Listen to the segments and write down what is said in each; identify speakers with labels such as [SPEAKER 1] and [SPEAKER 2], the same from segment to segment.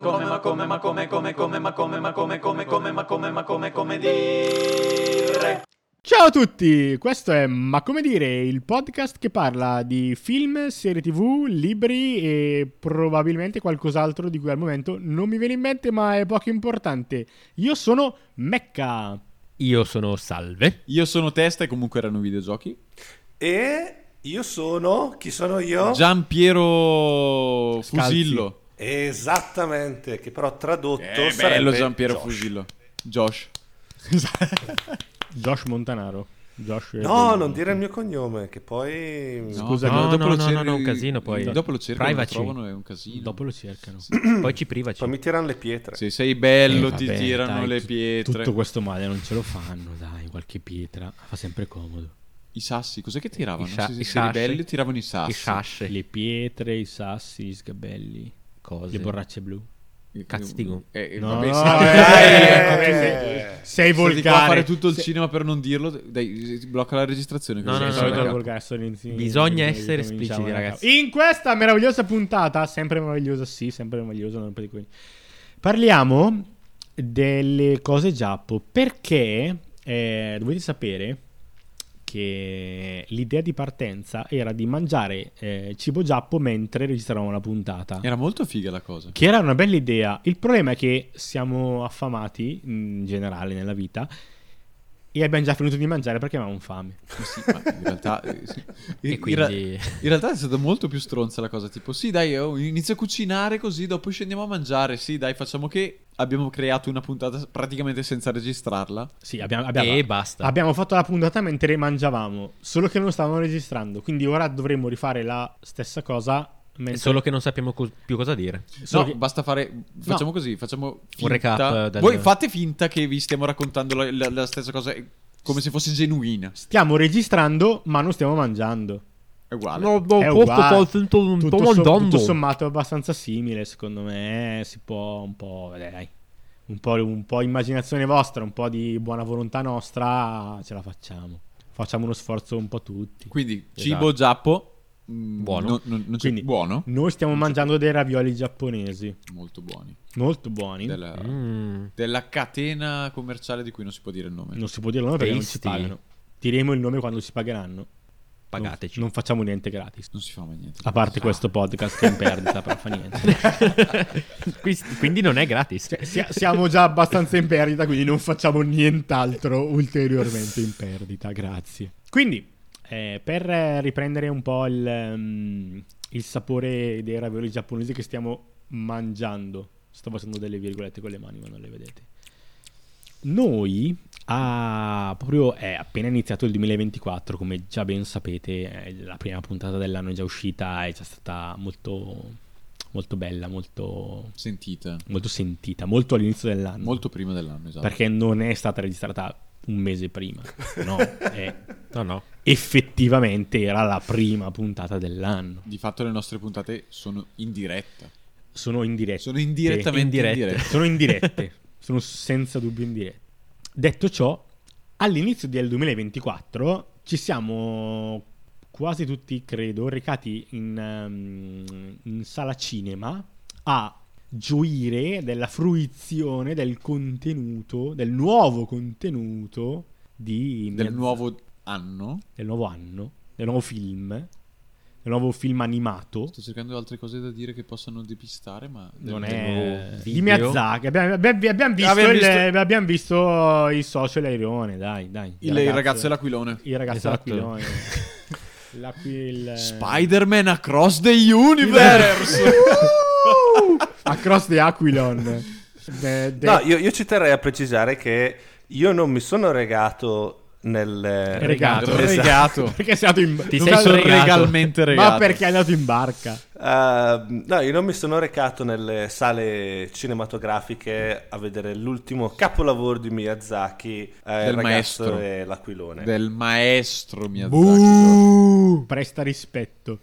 [SPEAKER 1] Come ma come ma come come come ma come ma come come come ma come ma come come dire
[SPEAKER 2] Ciao a tutti, questo è Ma come dire, il podcast che parla di film, serie tv, libri e probabilmente qualcos'altro di cui al momento non mi viene in mente ma è poco importante. Io sono Mecca.
[SPEAKER 3] Io sono Salve.
[SPEAKER 4] Io sono Testa e comunque erano videogiochi.
[SPEAKER 5] E io sono. Chi sono io?
[SPEAKER 4] Giampiero
[SPEAKER 2] Scalzi.
[SPEAKER 4] Fusillo.
[SPEAKER 5] Esattamente, che però tradotto sarebbe
[SPEAKER 4] bello Giampiero
[SPEAKER 5] Josh.
[SPEAKER 4] Fusillo. Josh.
[SPEAKER 2] Josh Montanaro. Josh
[SPEAKER 5] No, non dire il mio cognome, che poi.
[SPEAKER 4] No,
[SPEAKER 2] Scusa,
[SPEAKER 4] però
[SPEAKER 3] no,
[SPEAKER 4] dopo
[SPEAKER 3] no,
[SPEAKER 4] lo
[SPEAKER 3] no,
[SPEAKER 4] cerchi-
[SPEAKER 3] no, no, un casino poi.
[SPEAKER 4] Dopo lo cercano, lo
[SPEAKER 3] Privacy.
[SPEAKER 4] trovano, è un casino.
[SPEAKER 2] Dopo lo cercano.
[SPEAKER 3] Poi ci privaci.
[SPEAKER 5] Poi mi tirano le pietre.
[SPEAKER 4] Se sei bello
[SPEAKER 2] Eh,
[SPEAKER 4] ti
[SPEAKER 2] vabbè,
[SPEAKER 4] tirano
[SPEAKER 2] dai,
[SPEAKER 4] le pietre.
[SPEAKER 2] Tutto questo male non ce lo fanno, dai, qualche pietra. Fa sempre comodo.
[SPEAKER 4] I sassi, cos'è che tiravano?
[SPEAKER 3] I sa-
[SPEAKER 4] se
[SPEAKER 3] i
[SPEAKER 4] sei
[SPEAKER 3] sassi.
[SPEAKER 4] belli tiravano i sassi.
[SPEAKER 3] I sasce.
[SPEAKER 2] Le pietre, i sassi, gli sgabelli,
[SPEAKER 3] Cose.
[SPEAKER 2] le borracce blu.
[SPEAKER 3] Cazzo di gu-
[SPEAKER 4] Eh, eh,
[SPEAKER 2] No,
[SPEAKER 4] vabbè,
[SPEAKER 2] no,
[SPEAKER 4] sì,
[SPEAKER 2] eh, sei-
[SPEAKER 4] Stati qua
[SPEAKER 2] volgare.
[SPEAKER 4] a fare tutto il
[SPEAKER 2] Se-
[SPEAKER 4] cinema per non dirlo. Dai, blocca la registrazione.
[SPEAKER 3] No,
[SPEAKER 4] così
[SPEAKER 3] no, no, no.
[SPEAKER 4] capo.
[SPEAKER 2] volgare, sono in-
[SPEAKER 3] Bisogna
[SPEAKER 2] in-
[SPEAKER 3] essere espliciti, ragazzi.
[SPEAKER 2] In questa meravigliosa puntata, sempre meravigliosa, sì, sempre meravigliosa, non per. Parliamo delle cose giappo perché eh, dovete sapere che l'idea di partenza era di mangiare eh, cibo giappo mentre registravamo la puntata.
[SPEAKER 4] Era molto figa la cosa.
[SPEAKER 2] Che era una bella idea. Il problema è che siamo affamati in generale nella vita e abbiamo già finito di mangiare perché avevamo fame.
[SPEAKER 4] Sì, ma in realtà eh, sì. In-
[SPEAKER 3] quindi-
[SPEAKER 4] in realtà è stata molto più stronza la cosa, tipo sì dai, oh, inizio a cucinare così, dopo scendiamo a mangiare, sì dai, facciamo che abbiamo creato una puntata praticamente senza registrarla.
[SPEAKER 2] Sì, abbiamo, abbiamo-
[SPEAKER 3] E basta.
[SPEAKER 2] abbiamo fatto la puntata mentre mangiavamo, solo che non stavamo registrando. Quindi ora dovremmo rifare la stessa cosa. Mentre...
[SPEAKER 3] Solo che non sappiamo co- più cosa dire.
[SPEAKER 2] Solo
[SPEAKER 4] no,
[SPEAKER 2] che-
[SPEAKER 4] basta fare, facciamo così, facciamo finta.
[SPEAKER 3] recap del-
[SPEAKER 4] Voi fate finta che vi stiamo raccontando la, la- la stessa cosa, eh, come se fosse genuina.
[SPEAKER 2] Stiamo registrando, ma non stiamo mangiando.
[SPEAKER 4] È uguale.
[SPEAKER 2] È uguale. tutto, som- tutto sommato è abbastanza simile, secondo me. Si può un po', dai, un po', un po' immaginazione vostra, un po' di buona volontà nostra, ce la facciamo. Facciamo uno sforzo un po' tutti.
[SPEAKER 4] Quindi
[SPEAKER 2] Esatto.
[SPEAKER 4] cibo giappo, mm,
[SPEAKER 3] Buono.
[SPEAKER 4] non- non- non c'è-
[SPEAKER 2] Quindi-
[SPEAKER 4] buono,
[SPEAKER 2] Noi stiamo mangiando dei ravioli giapponesi,
[SPEAKER 4] molto buoni.
[SPEAKER 2] molto buoni.
[SPEAKER 4] Della,
[SPEAKER 3] Mm.
[SPEAKER 4] della catena commerciale di cui non si può dire il nome.
[SPEAKER 2] Non si può dire il nome perché non ci
[SPEAKER 3] Tasty.
[SPEAKER 2] pagano. Diremo il nome quando ci pagheranno.
[SPEAKER 3] Pagateci.
[SPEAKER 2] Non, non facciamo niente gratis.
[SPEAKER 4] Non si fa mai niente.
[SPEAKER 2] A parte questo podcast che è in perdita, però fa niente.
[SPEAKER 3] Quindi- non è gratis.
[SPEAKER 2] Cioè, sia- siamo già abbastanza in perdita, quindi non facciamo nient'altro ulteriormente in perdita. Grazie. Quindi, eh, per riprendere un po' il, ehm, il sapore dei ravioli giapponesi che stiamo mangiando, sto facendo delle virgolette con le mani, ma non le vedete. Noi, ah, proprio è appena iniziato il 2024, come già ben sapete, eh, la prima puntata dell'anno è già uscita, è già stata molto, molto bella, molto
[SPEAKER 4] Sentita.
[SPEAKER 2] molto sentita, molto all'inizio dell'anno.
[SPEAKER 4] Molto prima dell'anno, esatto.
[SPEAKER 2] Perché non è stata registrata un mese prima. No, è-
[SPEAKER 3] No, no.
[SPEAKER 2] effettivamente era la prima puntata dell'anno.
[SPEAKER 4] Di fatto le nostre puntate sono in diretta.
[SPEAKER 2] Sono indirette.
[SPEAKER 4] Sono indirettamente in diretta.
[SPEAKER 2] Sono indirette. Sono senza dubbio indirette. Detto ciò, all'inizio del 2024 ci siamo quasi tutti, credo, recati in, ehm, in sala cinema a gioire della fruizione del contenuto, del nuovo contenuto di
[SPEAKER 4] Del
[SPEAKER 2] Miyazaki-
[SPEAKER 4] nuovo anno.
[SPEAKER 2] del nuovo anno, del nuovo film, nuovo film animato.
[SPEAKER 4] Sto cercando altre cose da dire che possano depistare, ma...
[SPEAKER 2] Non è di. Miyazaki. Abbiamo, abbiamo- abbiamo visto
[SPEAKER 4] Abbiamo
[SPEAKER 2] il-
[SPEAKER 4] visto-
[SPEAKER 2] abbiamo visto il socio e l'airone. Dai, dai.
[SPEAKER 4] Il, il ragazzo e l'aquilone.
[SPEAKER 2] Il ragazzo
[SPEAKER 3] Esatto.
[SPEAKER 2] e l'aquilone. L'aqui- il-
[SPEAKER 4] Spider-Man Across the Universe!
[SPEAKER 2] Across the Aquilon. De- de-
[SPEAKER 5] No, io, io ci terrei a precisare che io non mi sono regato nel...
[SPEAKER 2] regato.
[SPEAKER 5] Esatto.
[SPEAKER 4] Regato.
[SPEAKER 2] Perché sei andato in
[SPEAKER 3] Ti sei sorregato.
[SPEAKER 4] Legalmente regato.
[SPEAKER 2] Ma perché è andato in barca?
[SPEAKER 5] Uh, no, io non mi sono recato nelle sale cinematografiche a vedere l'ultimo capolavoro di Miyazaki, eh,
[SPEAKER 4] Del
[SPEAKER 5] Il
[SPEAKER 4] maestro.
[SPEAKER 5] e l'aquilone.
[SPEAKER 4] Del maestro Miyazaki.
[SPEAKER 2] Buh, presta rispetto.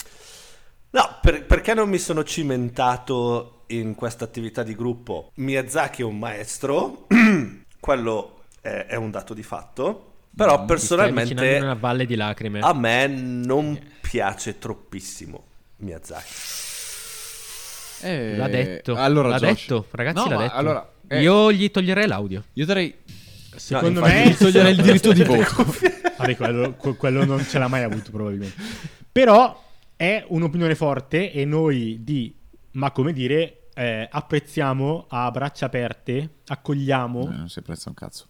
[SPEAKER 5] No, per- perché non mi sono cimentato in questa attività di gruppo? Miyazaki è un maestro, quello è, è un dato di fatto, però
[SPEAKER 3] avvicinando
[SPEAKER 5] personalmente
[SPEAKER 3] una valle di lacrime.
[SPEAKER 5] a me non piace troppissimo Miyazaki.
[SPEAKER 4] Eh,
[SPEAKER 3] L'ha detto.
[SPEAKER 4] Allora,
[SPEAKER 3] l'ha
[SPEAKER 4] Josh.
[SPEAKER 3] detto, ragazzi,
[SPEAKER 4] No,
[SPEAKER 3] l'ha detto.
[SPEAKER 4] allora, eh,
[SPEAKER 3] Io gli toglierei l'audio.
[SPEAKER 4] Io darei...
[SPEAKER 2] Secondo
[SPEAKER 5] infatti
[SPEAKER 2] me
[SPEAKER 4] Gli toglierei il diritto di voto.
[SPEAKER 2] Vabbè, quello, que- quello non ce l'ha mai avuto probabilmente. Però è un'opinione forte e noi di, ma come dire, eh, apprezziamo a braccia aperte, accogliamo.
[SPEAKER 4] Eh, non si apprezza un cazzo.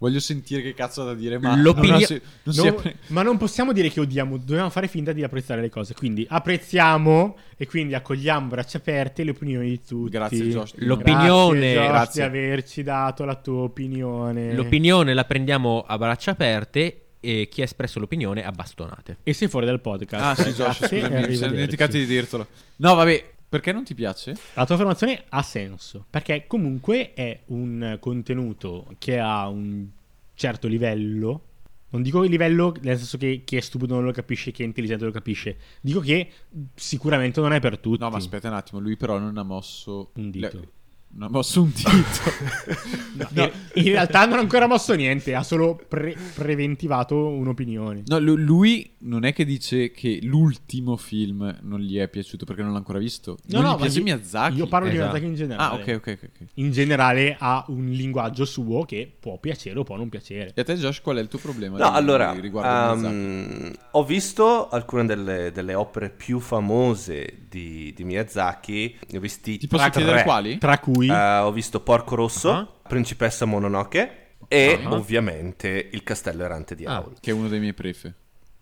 [SPEAKER 4] Voglio sentire che cazzo ha da dire, ma non, si, non si
[SPEAKER 2] No, ma non possiamo dire che odiamo, dobbiamo fare finta di apprezzare le cose. Quindi apprezziamo e quindi accogliamo a braccia aperte le opinioni di tutti.
[SPEAKER 4] Grazie, Josh.
[SPEAKER 3] L'opinione-
[SPEAKER 2] Grazie, Josh,
[SPEAKER 4] Grazie.
[SPEAKER 2] di averci dato la tua opinione.
[SPEAKER 3] L'opinione la prendiamo a braccia aperte e chi ha espresso l'opinione a bastonate.
[SPEAKER 2] E sei fuori dal podcast.
[SPEAKER 4] Ah sì, Josh, scusami, mi
[SPEAKER 2] arrivederci.
[SPEAKER 4] dimenticati di dirtelo. No, vabbè, perché non ti piace?
[SPEAKER 2] La tua affermazione ha senso, perché comunque è un contenuto che ha un certo livello. Non dico il livello nel senso che chi è stupido non lo capisce, chi è intelligente lo capisce. Dico che sicuramente non è per tutti.
[SPEAKER 4] No, ma aspetta un attimo, lui però non ha mosso...
[SPEAKER 2] Un dito.
[SPEAKER 4] le- Non ha mosso un dito.
[SPEAKER 2] No, in- In realtà non ha ancora mosso niente, ha solo pre- preventivato un'opinione.
[SPEAKER 4] No, lu- lui non è che dice che l'ultimo film non gli è piaciuto perché non l'ha ancora visto.
[SPEAKER 2] No,
[SPEAKER 4] non
[SPEAKER 2] no,
[SPEAKER 4] gli
[SPEAKER 2] ma
[SPEAKER 4] piace
[SPEAKER 2] io-
[SPEAKER 4] Miyazaki.
[SPEAKER 2] Io parlo di
[SPEAKER 3] Esatto.
[SPEAKER 2] Miyazaki in generale.
[SPEAKER 4] Ah, ok, ok, ok.
[SPEAKER 2] In generale ha un linguaggio suo che può piacere o può non piacere.
[SPEAKER 4] E a te, Josh, qual è il tuo problema?
[SPEAKER 5] No,
[SPEAKER 4] di-
[SPEAKER 5] allora,
[SPEAKER 4] riguardo
[SPEAKER 5] ehm, ho visto alcune delle, delle opere più famose di, di Miyazaki. Ne ho visti
[SPEAKER 4] Ti posso chiedere quali?
[SPEAKER 2] Tra cui
[SPEAKER 5] Eh, ho visto Porco Rosso,
[SPEAKER 3] Ah.
[SPEAKER 5] Principessa Mononoke e
[SPEAKER 3] Ah.
[SPEAKER 5] ovviamente Il Castello Errante di
[SPEAKER 3] Ah.
[SPEAKER 5] Howl.
[SPEAKER 4] Che è uno dei miei prefe.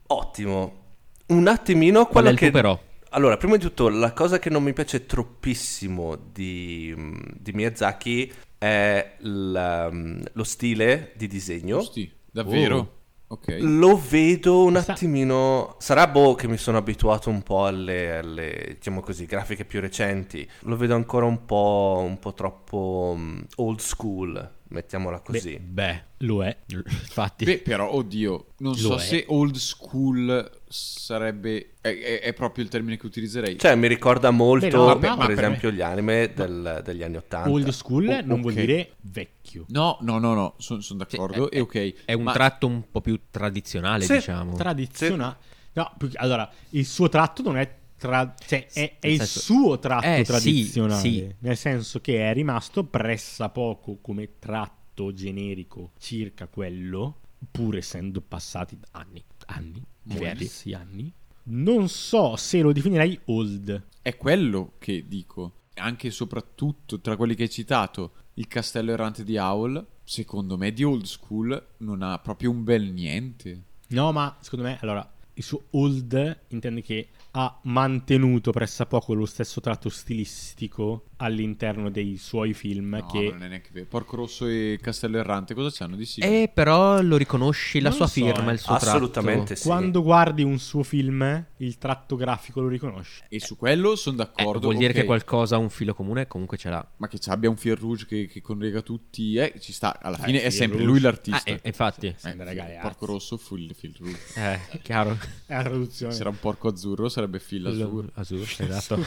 [SPEAKER 5] Ottimo. Un attimino quello che...
[SPEAKER 3] però?
[SPEAKER 5] Allora, prima di tutto, la cosa che non mi piace troppissimo di, di Miyazaki è il, lo stile di disegno.
[SPEAKER 4] Giusti, davvero?
[SPEAKER 3] Oh.
[SPEAKER 4] Ok.
[SPEAKER 5] Lo vedo un attimino. Sarà boh che mi sono abituato un po' alle, alle, diciamo così, grafiche più recenti. Lo vedo ancora un po', un po' troppo mm, old school, mettiamola così.
[SPEAKER 3] Beh,
[SPEAKER 2] lo è.
[SPEAKER 3] infatti.
[SPEAKER 4] Beh, però, oddio, non
[SPEAKER 3] Lo
[SPEAKER 4] so
[SPEAKER 3] è.
[SPEAKER 4] se old school sarebbe... È, è- è proprio il termine che utilizzerei.
[SPEAKER 5] Cioè, mi ricorda molto,
[SPEAKER 2] Beh, no,
[SPEAKER 5] per,
[SPEAKER 2] no, ma per
[SPEAKER 5] esempio, gli anime del- degli anni Ottanta.
[SPEAKER 2] Old school
[SPEAKER 4] Oh,
[SPEAKER 2] non vuol
[SPEAKER 4] ok.
[SPEAKER 2] dire vecchio.
[SPEAKER 4] No, no, no, no, sono d'accordo.
[SPEAKER 3] Sì,
[SPEAKER 4] e ok.
[SPEAKER 3] È un
[SPEAKER 4] ma-
[SPEAKER 3] tratto un po' più tradizionale,
[SPEAKER 5] Sì,
[SPEAKER 3] diciamo.
[SPEAKER 2] Tradizionale. No, più che- allora, il suo tratto non è tra- cioè, è, è il
[SPEAKER 3] senso-
[SPEAKER 2] suo tratto
[SPEAKER 3] Eh, sì,
[SPEAKER 2] tradizionale.
[SPEAKER 3] sì.
[SPEAKER 2] Nel senso che è rimasto pressappoco come tratto generico circa quello, pur essendo passati anni, anni, diversi anni. Non so se lo definirei old.
[SPEAKER 4] È quello che dico. Anche e soprattutto tra quelli che hai citato, il castello errante di Howl, secondo me di old school non ha proprio un bel niente.
[SPEAKER 2] No, ma secondo me, allora, il suo old intende che ha mantenuto pressappoco lo stesso tratto stilistico all'interno dei suoi film
[SPEAKER 4] No,
[SPEAKER 2] che
[SPEAKER 4] non è neanche vero. Porco Rosso e Castello Errante cosa c'hanno di sì?
[SPEAKER 3] Eh, però lo riconosci, la
[SPEAKER 2] Non
[SPEAKER 3] sua
[SPEAKER 2] so,
[SPEAKER 3] firma,
[SPEAKER 2] eh.
[SPEAKER 3] il suo
[SPEAKER 5] Assolutamente
[SPEAKER 3] tratto.
[SPEAKER 5] sì.
[SPEAKER 2] quando guardi un suo film, il tratto grafico lo riconosci.
[SPEAKER 4] E su quello sono
[SPEAKER 3] Eh,
[SPEAKER 4] d'accordo.
[SPEAKER 3] vuol dire
[SPEAKER 4] ok.
[SPEAKER 3] che qualcosa ha un filo comune, comunque ce l'ha.
[SPEAKER 4] Ma che abbia un fil rouge che, che conlega tutti, eh, ci sta. Alla
[SPEAKER 2] Eh,
[SPEAKER 4] fine è sempre
[SPEAKER 2] rouge.
[SPEAKER 4] lui
[SPEAKER 3] Ah,
[SPEAKER 4] l'artista.
[SPEAKER 3] eh, infatti.
[SPEAKER 4] Eh,
[SPEAKER 2] Sembra, ragazzi.
[SPEAKER 4] Porco Rosso fu il fil rouge.
[SPEAKER 3] Eh, chiaro.
[SPEAKER 2] È la traduzione.
[SPEAKER 4] Se era un porco azzurro sarebbe fil azzurro.
[SPEAKER 3] Azzurro, esatto.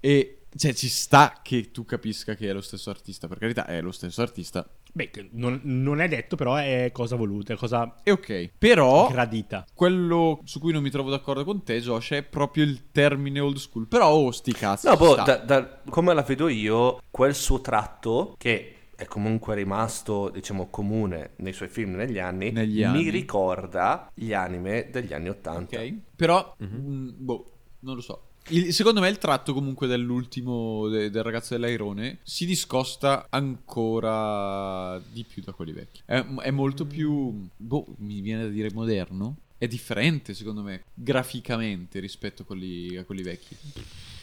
[SPEAKER 4] E cioè ci sta che tu capisca che è lo stesso artista. Per carità, è lo stesso artista.
[SPEAKER 2] Beh, non, non è detto, però è cosa voluta, è cosa
[SPEAKER 4] E ok. Però
[SPEAKER 2] gradita.
[SPEAKER 4] quello su cui non mi trovo d'accordo con te, Josh, è proprio il termine old school. Però, oh, sti cazzi.
[SPEAKER 5] No, boh, da- da- come la vedo io, quel suo tratto che è comunque rimasto, diciamo, comune nei suoi film negli anni,
[SPEAKER 4] Negli
[SPEAKER 5] mi
[SPEAKER 4] anni.
[SPEAKER 5] ricorda gli anime degli anni Ottanta.
[SPEAKER 4] Ok. Però,
[SPEAKER 3] Mhm.
[SPEAKER 4] mm, boh, non lo so. Il- secondo me il tratto comunque dell'ultimo de- del ragazzo dell'airone si discosta ancora di più da quelli vecchi. È, è molto più, boh, mi viene da dire moderno. È differente secondo me graficamente rispetto a quelli, a quelli vecchi.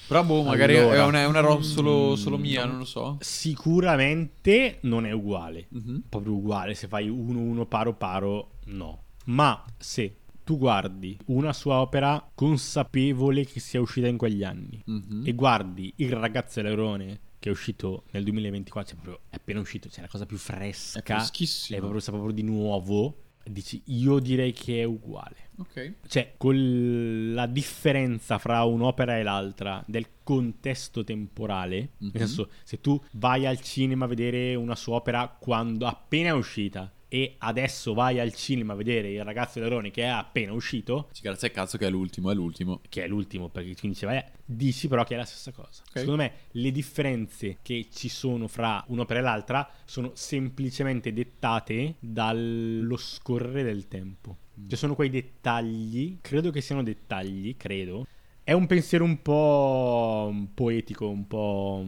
[SPEAKER 4] Però boh, magari
[SPEAKER 2] Allora,
[SPEAKER 4] è una, è una roba solo, solo mia, non lo so.
[SPEAKER 2] Sicuramente non è uguale.
[SPEAKER 4] Mhm.
[SPEAKER 2] Proprio uguale. Se fai uno uno paro paro, no. Ma se tu guardi una sua opera consapevole che sia uscita in quegli anni
[SPEAKER 4] Mhm.
[SPEAKER 2] e guardi Il ragazzo dell'airone che è uscito nel 2024, cioè proprio è appena uscito, c'è la cosa più fresca,
[SPEAKER 4] È
[SPEAKER 2] è proprio, sa proprio di nuovo. Dici, io direi che è uguale.
[SPEAKER 4] Ok.
[SPEAKER 2] Cioè, con la differenza fra un'opera e l'altra del contesto temporale,
[SPEAKER 4] Mhm.
[SPEAKER 2] nel senso, se tu vai al cinema a vedere una sua opera quando appena è uscita e adesso vai al cinema a vedere il ragazzo Lerone che è appena uscito,
[SPEAKER 4] Ci grazie al cazzo che è l'ultimo, è l'ultimo.
[SPEAKER 2] che è l'ultimo perché quindi dice, vai, dici però che è la stessa cosa.
[SPEAKER 4] Ok.
[SPEAKER 2] Secondo me le differenze che ci sono fra un'opera e l'altra sono semplicemente dettate dallo scorrere del tempo. Cioè sono quei dettagli, credo che siano dettagli, credo. È un pensiero un po' poetico, un po'...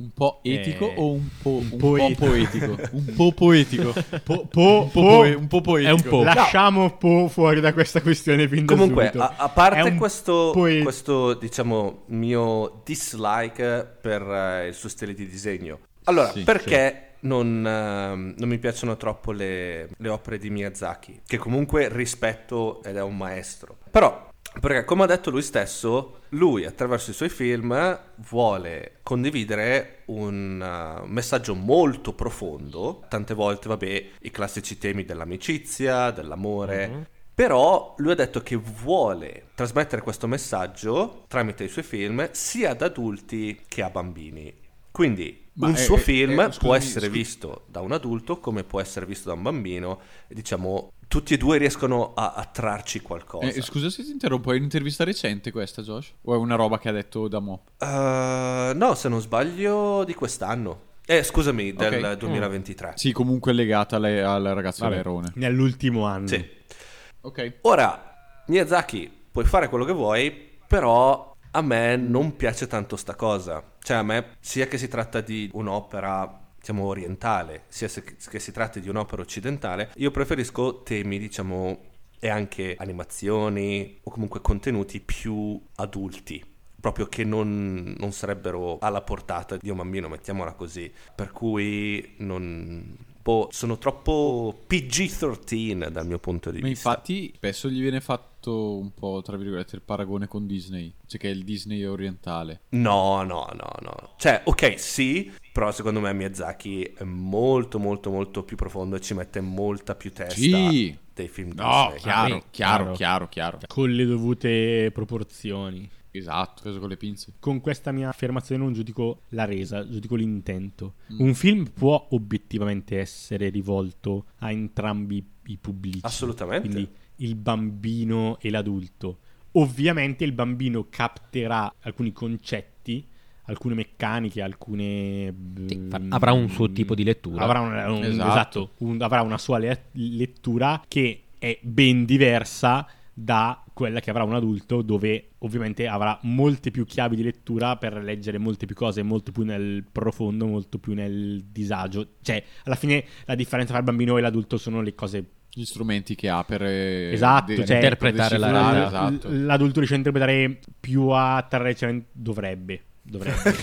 [SPEAKER 4] Un po' etico
[SPEAKER 2] Eh,
[SPEAKER 4] o un po',
[SPEAKER 2] un
[SPEAKER 4] un
[SPEAKER 2] po'
[SPEAKER 4] po'
[SPEAKER 2] etico.
[SPEAKER 4] poetico? un po' poetico.
[SPEAKER 2] Po, po,
[SPEAKER 4] Un po' un po' poetico.
[SPEAKER 3] È un po'.
[SPEAKER 2] Lasciamo Po fuori da questa questione fin da
[SPEAKER 5] Comunque,
[SPEAKER 2] subito.
[SPEAKER 5] a, a parte questo,
[SPEAKER 2] poe-
[SPEAKER 5] questo, diciamo, mio dislike per eh, il suo stile di disegno. Allora,
[SPEAKER 4] Sì,
[SPEAKER 5] perché non, ehm, non mi piacciono troppo le, le opere di Miyazaki? Che comunque rispetto ed è un maestro. Però, perché come ha detto lui stesso, lui attraverso i suoi film vuole condividere un uh, messaggio molto profondo. Tante volte, vabbè, i classici temi dell'amicizia, dell'amore. Però lui ha detto che vuole trasmettere questo messaggio tramite i suoi film sia ad adulti che a bambini. Quindi
[SPEAKER 4] Ma
[SPEAKER 5] un
[SPEAKER 4] è-
[SPEAKER 5] suo
[SPEAKER 4] è-
[SPEAKER 5] film
[SPEAKER 4] è-
[SPEAKER 5] può
[SPEAKER 4] scusami,
[SPEAKER 5] essere
[SPEAKER 4] scu-
[SPEAKER 5] visto da un adulto come può essere visto da un bambino. E diciamo, tutti e due riescono a, a trarci qualcosa.
[SPEAKER 4] Eh, scusa se ti interrompo, è un'intervista recente questa, Josh? O è una roba che ha detto da mo'?
[SPEAKER 5] Uh, no, se non sbaglio, di quest'anno. Eh, scusami, del
[SPEAKER 4] Ok.
[SPEAKER 5] 2023.
[SPEAKER 4] Sì, comunque legata alle- al ragazzo
[SPEAKER 2] Vabbè,
[SPEAKER 4] Lerone.
[SPEAKER 2] Nell'ultimo anno.
[SPEAKER 5] Sì.
[SPEAKER 4] Ok.
[SPEAKER 5] Ora, Miyazaki, puoi fare quello che vuoi, però a me non piace tanto sta cosa. Cioè, a me, sia che si tratta di un'opera, diciamo, orientale, sia che si tratti di un'opera occidentale, io preferisco temi, diciamo, e anche animazioni o comunque contenuti più adulti. Proprio che non, non sarebbero alla portata di un bambino, mettiamola così. Per cui non. boh, sono troppo PG-13 dal mio punto di
[SPEAKER 4] Ma
[SPEAKER 5] vista.
[SPEAKER 4] infatti spesso gli viene fatto un po', tra virgolette, il paragone con Disney. Cioè che è il Disney orientale.
[SPEAKER 5] No, no, no, no. Cioè, ok, sì, però secondo me Miyazaki è molto, molto, molto più profondo e ci mette molta più testa
[SPEAKER 4] Sì.
[SPEAKER 5] dei film
[SPEAKER 4] No,
[SPEAKER 5] Disney.
[SPEAKER 4] chiaro, chiaro.
[SPEAKER 2] chiaro,
[SPEAKER 4] chiaro.
[SPEAKER 2] Con le dovute proporzioni.
[SPEAKER 4] Esatto, preso con le pinze.
[SPEAKER 2] Con questa mia affermazione non giudico la resa, giudico l'intento.
[SPEAKER 4] Mm.
[SPEAKER 2] Un film può obiettivamente essere rivolto a entrambi i pubblici.
[SPEAKER 5] Assolutamente.
[SPEAKER 2] Quindi il bambino e l'adulto. Ovviamente il bambino capterà alcuni concetti, alcune meccaniche, alcune...
[SPEAKER 3] Sì, fa-
[SPEAKER 2] mm,
[SPEAKER 3] avrà un suo tipo di lettura.
[SPEAKER 2] Avrà, un- un-
[SPEAKER 4] Esatto.
[SPEAKER 2] esatto, un- avrà una sua le- lettura che è ben diversa da quella che avrà un adulto dove ovviamente avrà molte più chiavi di lettura per leggere molte più cose, molto più nel profondo, molto più nel disagio. Cioè, alla fine la differenza tra il bambino e l'adulto sono le cose
[SPEAKER 4] Gli strumenti che ha per... eh,
[SPEAKER 2] Esatto,
[SPEAKER 4] de-
[SPEAKER 2] cioè-
[SPEAKER 3] interpretare la realtà.
[SPEAKER 4] Esatto.
[SPEAKER 2] L'adulto riesce a interpretare più a terra dovrebbe. Dovrebbe.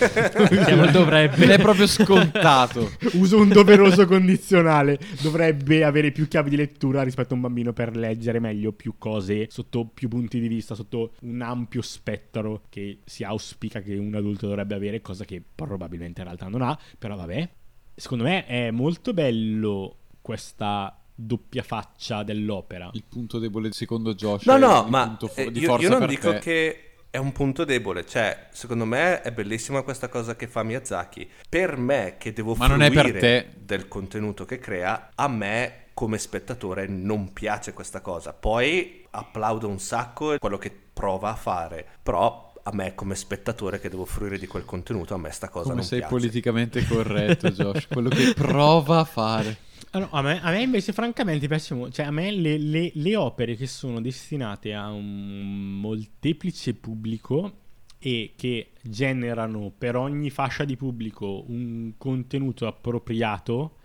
[SPEAKER 3] Il dovrebbe.
[SPEAKER 4] È proprio scontato.
[SPEAKER 2] Uso un doveroso condizionale. Dovrebbe avere più chiavi di lettura rispetto a un bambino per leggere meglio più cose sotto più punti di vista, sotto un ampio spettro che si auspica che un adulto dovrebbe avere, cosa che probabilmente in realtà non ha. Però vabbè. Secondo me è molto bello questa doppia faccia dell'opera.
[SPEAKER 4] Il punto debole secondo Josh
[SPEAKER 5] No,
[SPEAKER 4] è
[SPEAKER 5] no,
[SPEAKER 4] il
[SPEAKER 5] ma
[SPEAKER 4] punto fo-
[SPEAKER 5] eh,
[SPEAKER 4] di
[SPEAKER 5] io,
[SPEAKER 4] forza
[SPEAKER 5] io non
[SPEAKER 4] per
[SPEAKER 5] dico
[SPEAKER 4] te.
[SPEAKER 5] che è un punto debole. Cioè, secondo me è bellissima questa cosa che fa Miyazaki. Per me, che devo
[SPEAKER 4] Ma
[SPEAKER 5] fruire del contenuto che crea, a me come spettatore non piace questa cosa. Poi applaudo un sacco quello che prova a fare, però a me come spettatore che devo fruire di quel contenuto, a me sta cosa
[SPEAKER 4] Come
[SPEAKER 5] non
[SPEAKER 4] sei
[SPEAKER 5] piace.
[SPEAKER 4] politicamente corretto, Josh. Quello che prova a fare.
[SPEAKER 2] Ah, no, a, me, a me invece francamente piace molto, cioè a me le, le- le opere che sono destinate a un molteplice pubblico e che generano per ogni fascia di pubblico un contenuto appropriato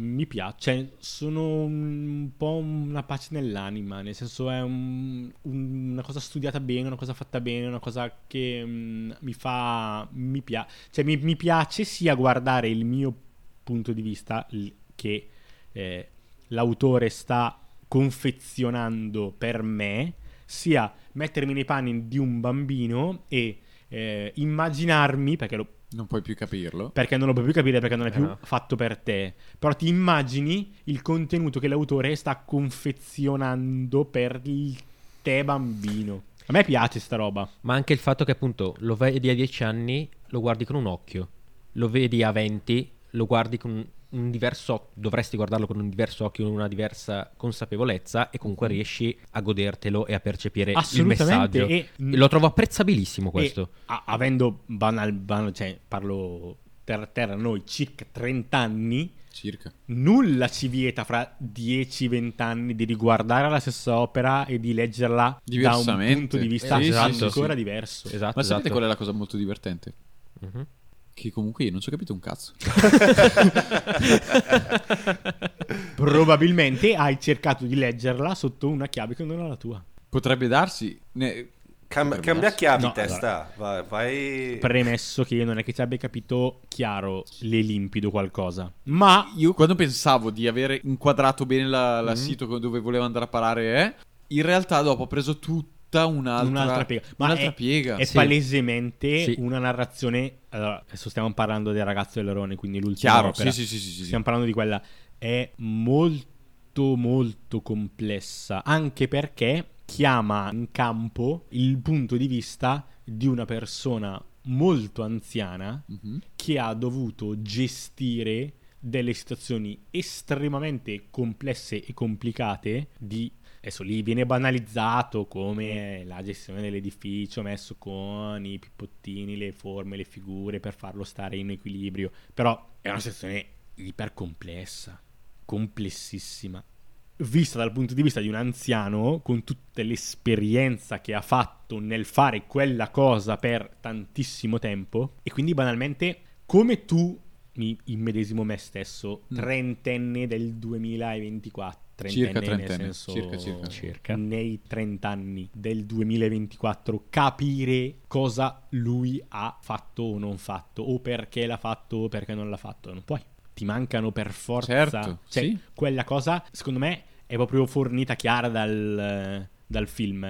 [SPEAKER 2] mi piace, cioè sono un po' una pace nell'anima, nel senso è un- un- una cosa studiata bene, una cosa fatta bene, una cosa che mm, mi fa, mi piace, cioè mi, mi piace sia guardare il mio punto di vista che eh, l'autore sta confezionando per me, sia mettermi nei panni di un bambino e eh, immaginarmi, perché lo
[SPEAKER 4] Non puoi più capirlo.
[SPEAKER 2] perché non lo puoi più capire perché non è
[SPEAKER 3] Eh
[SPEAKER 2] più
[SPEAKER 3] no.
[SPEAKER 2] fatto per te. Però ti immagini il contenuto che l'autore sta confezionando per il te bambino. A me piace sta roba.
[SPEAKER 3] Ma anche il fatto che appunto lo vedi a 10 anni, lo guardi con un occhio. Lo vedi a 20, lo guardi con un diverso dovresti guardarlo con un diverso occhio, con una diversa consapevolezza e comunque riesci a godertelo e a percepire il messaggio.
[SPEAKER 2] e-
[SPEAKER 3] Lo trovo apprezzabilissimo questo.
[SPEAKER 2] E, a- avendo banal, banal- cioè parlo terra terra noi circa 30 anni,
[SPEAKER 4] Circa.
[SPEAKER 2] nulla ci vieta fra 10-20 anni di riguardare la stessa opera e di leggerla da un punto di vista
[SPEAKER 3] Sì, sì,
[SPEAKER 2] ancora
[SPEAKER 3] sì.
[SPEAKER 2] diverso.
[SPEAKER 3] Esatto,
[SPEAKER 4] Ma sapete
[SPEAKER 3] esatto.
[SPEAKER 4] qual è la cosa molto divertente?
[SPEAKER 3] Mhm.
[SPEAKER 4] Che comunque io non ci ho capito un cazzo.
[SPEAKER 2] Probabilmente hai cercato di leggerla sotto una chiave che non è la tua.
[SPEAKER 4] Potrebbe darsi. ne-
[SPEAKER 5] Cam-
[SPEAKER 4] potrebbe
[SPEAKER 5] cambia
[SPEAKER 4] darsi.
[SPEAKER 5] chiavi,
[SPEAKER 2] No,
[SPEAKER 5] testa. Vai, vai.
[SPEAKER 2] Premesso che io non è che ci abbia capito chiaro le limpido qualcosa. Ma
[SPEAKER 4] Io quando pensavo di avere inquadrato bene la, la sito dove volevo andare a parare, eh, in realtà dopo ho preso tutta un'altra,
[SPEAKER 2] un'altra piega. Ma
[SPEAKER 4] un'altra
[SPEAKER 2] è,
[SPEAKER 4] piega.
[SPEAKER 2] è
[SPEAKER 3] Sì.
[SPEAKER 2] palesemente
[SPEAKER 3] Sì.
[SPEAKER 2] una narrazione. Allora, adesso stiamo parlando del ragazzo dell'Erone, quindi l'ultima
[SPEAKER 4] Chiaro,
[SPEAKER 2] opera.
[SPEAKER 4] sì, sì, sì, sì.
[SPEAKER 2] Stiamo parlando di quella. È molto, molto complessa. Anche perché chiama in campo il punto di vista di una persona molto anziana
[SPEAKER 4] Mhm.
[SPEAKER 2] che ha dovuto gestire delle situazioni estremamente complesse e complicate di adesso lì viene banalizzato come la gestione dell'edificio messo con i pippottini, le forme, le figure per farlo stare in equilibrio, però è una situazione ipercomplessa, complessissima. Vista dal punto di vista di un anziano, con tutta l'esperienza che ha fatto nel fare quella cosa per tantissimo tempo, e quindi banalmente, come tu mi immedesimo me stesso,
[SPEAKER 4] Mm.
[SPEAKER 2] trentenne del 2024.
[SPEAKER 4] Circa
[SPEAKER 2] Trentenne, senso
[SPEAKER 4] circa, circa.
[SPEAKER 2] nei 30 anni del 2024 capire cosa lui ha fatto o non fatto o perché l'ha fatto o perché non l'ha fatto. Non puoi. Ti mancano per forza.
[SPEAKER 4] Certo,
[SPEAKER 2] cioè
[SPEAKER 4] sì.
[SPEAKER 2] quella cosa secondo me è proprio fornita chiara dal, dal film.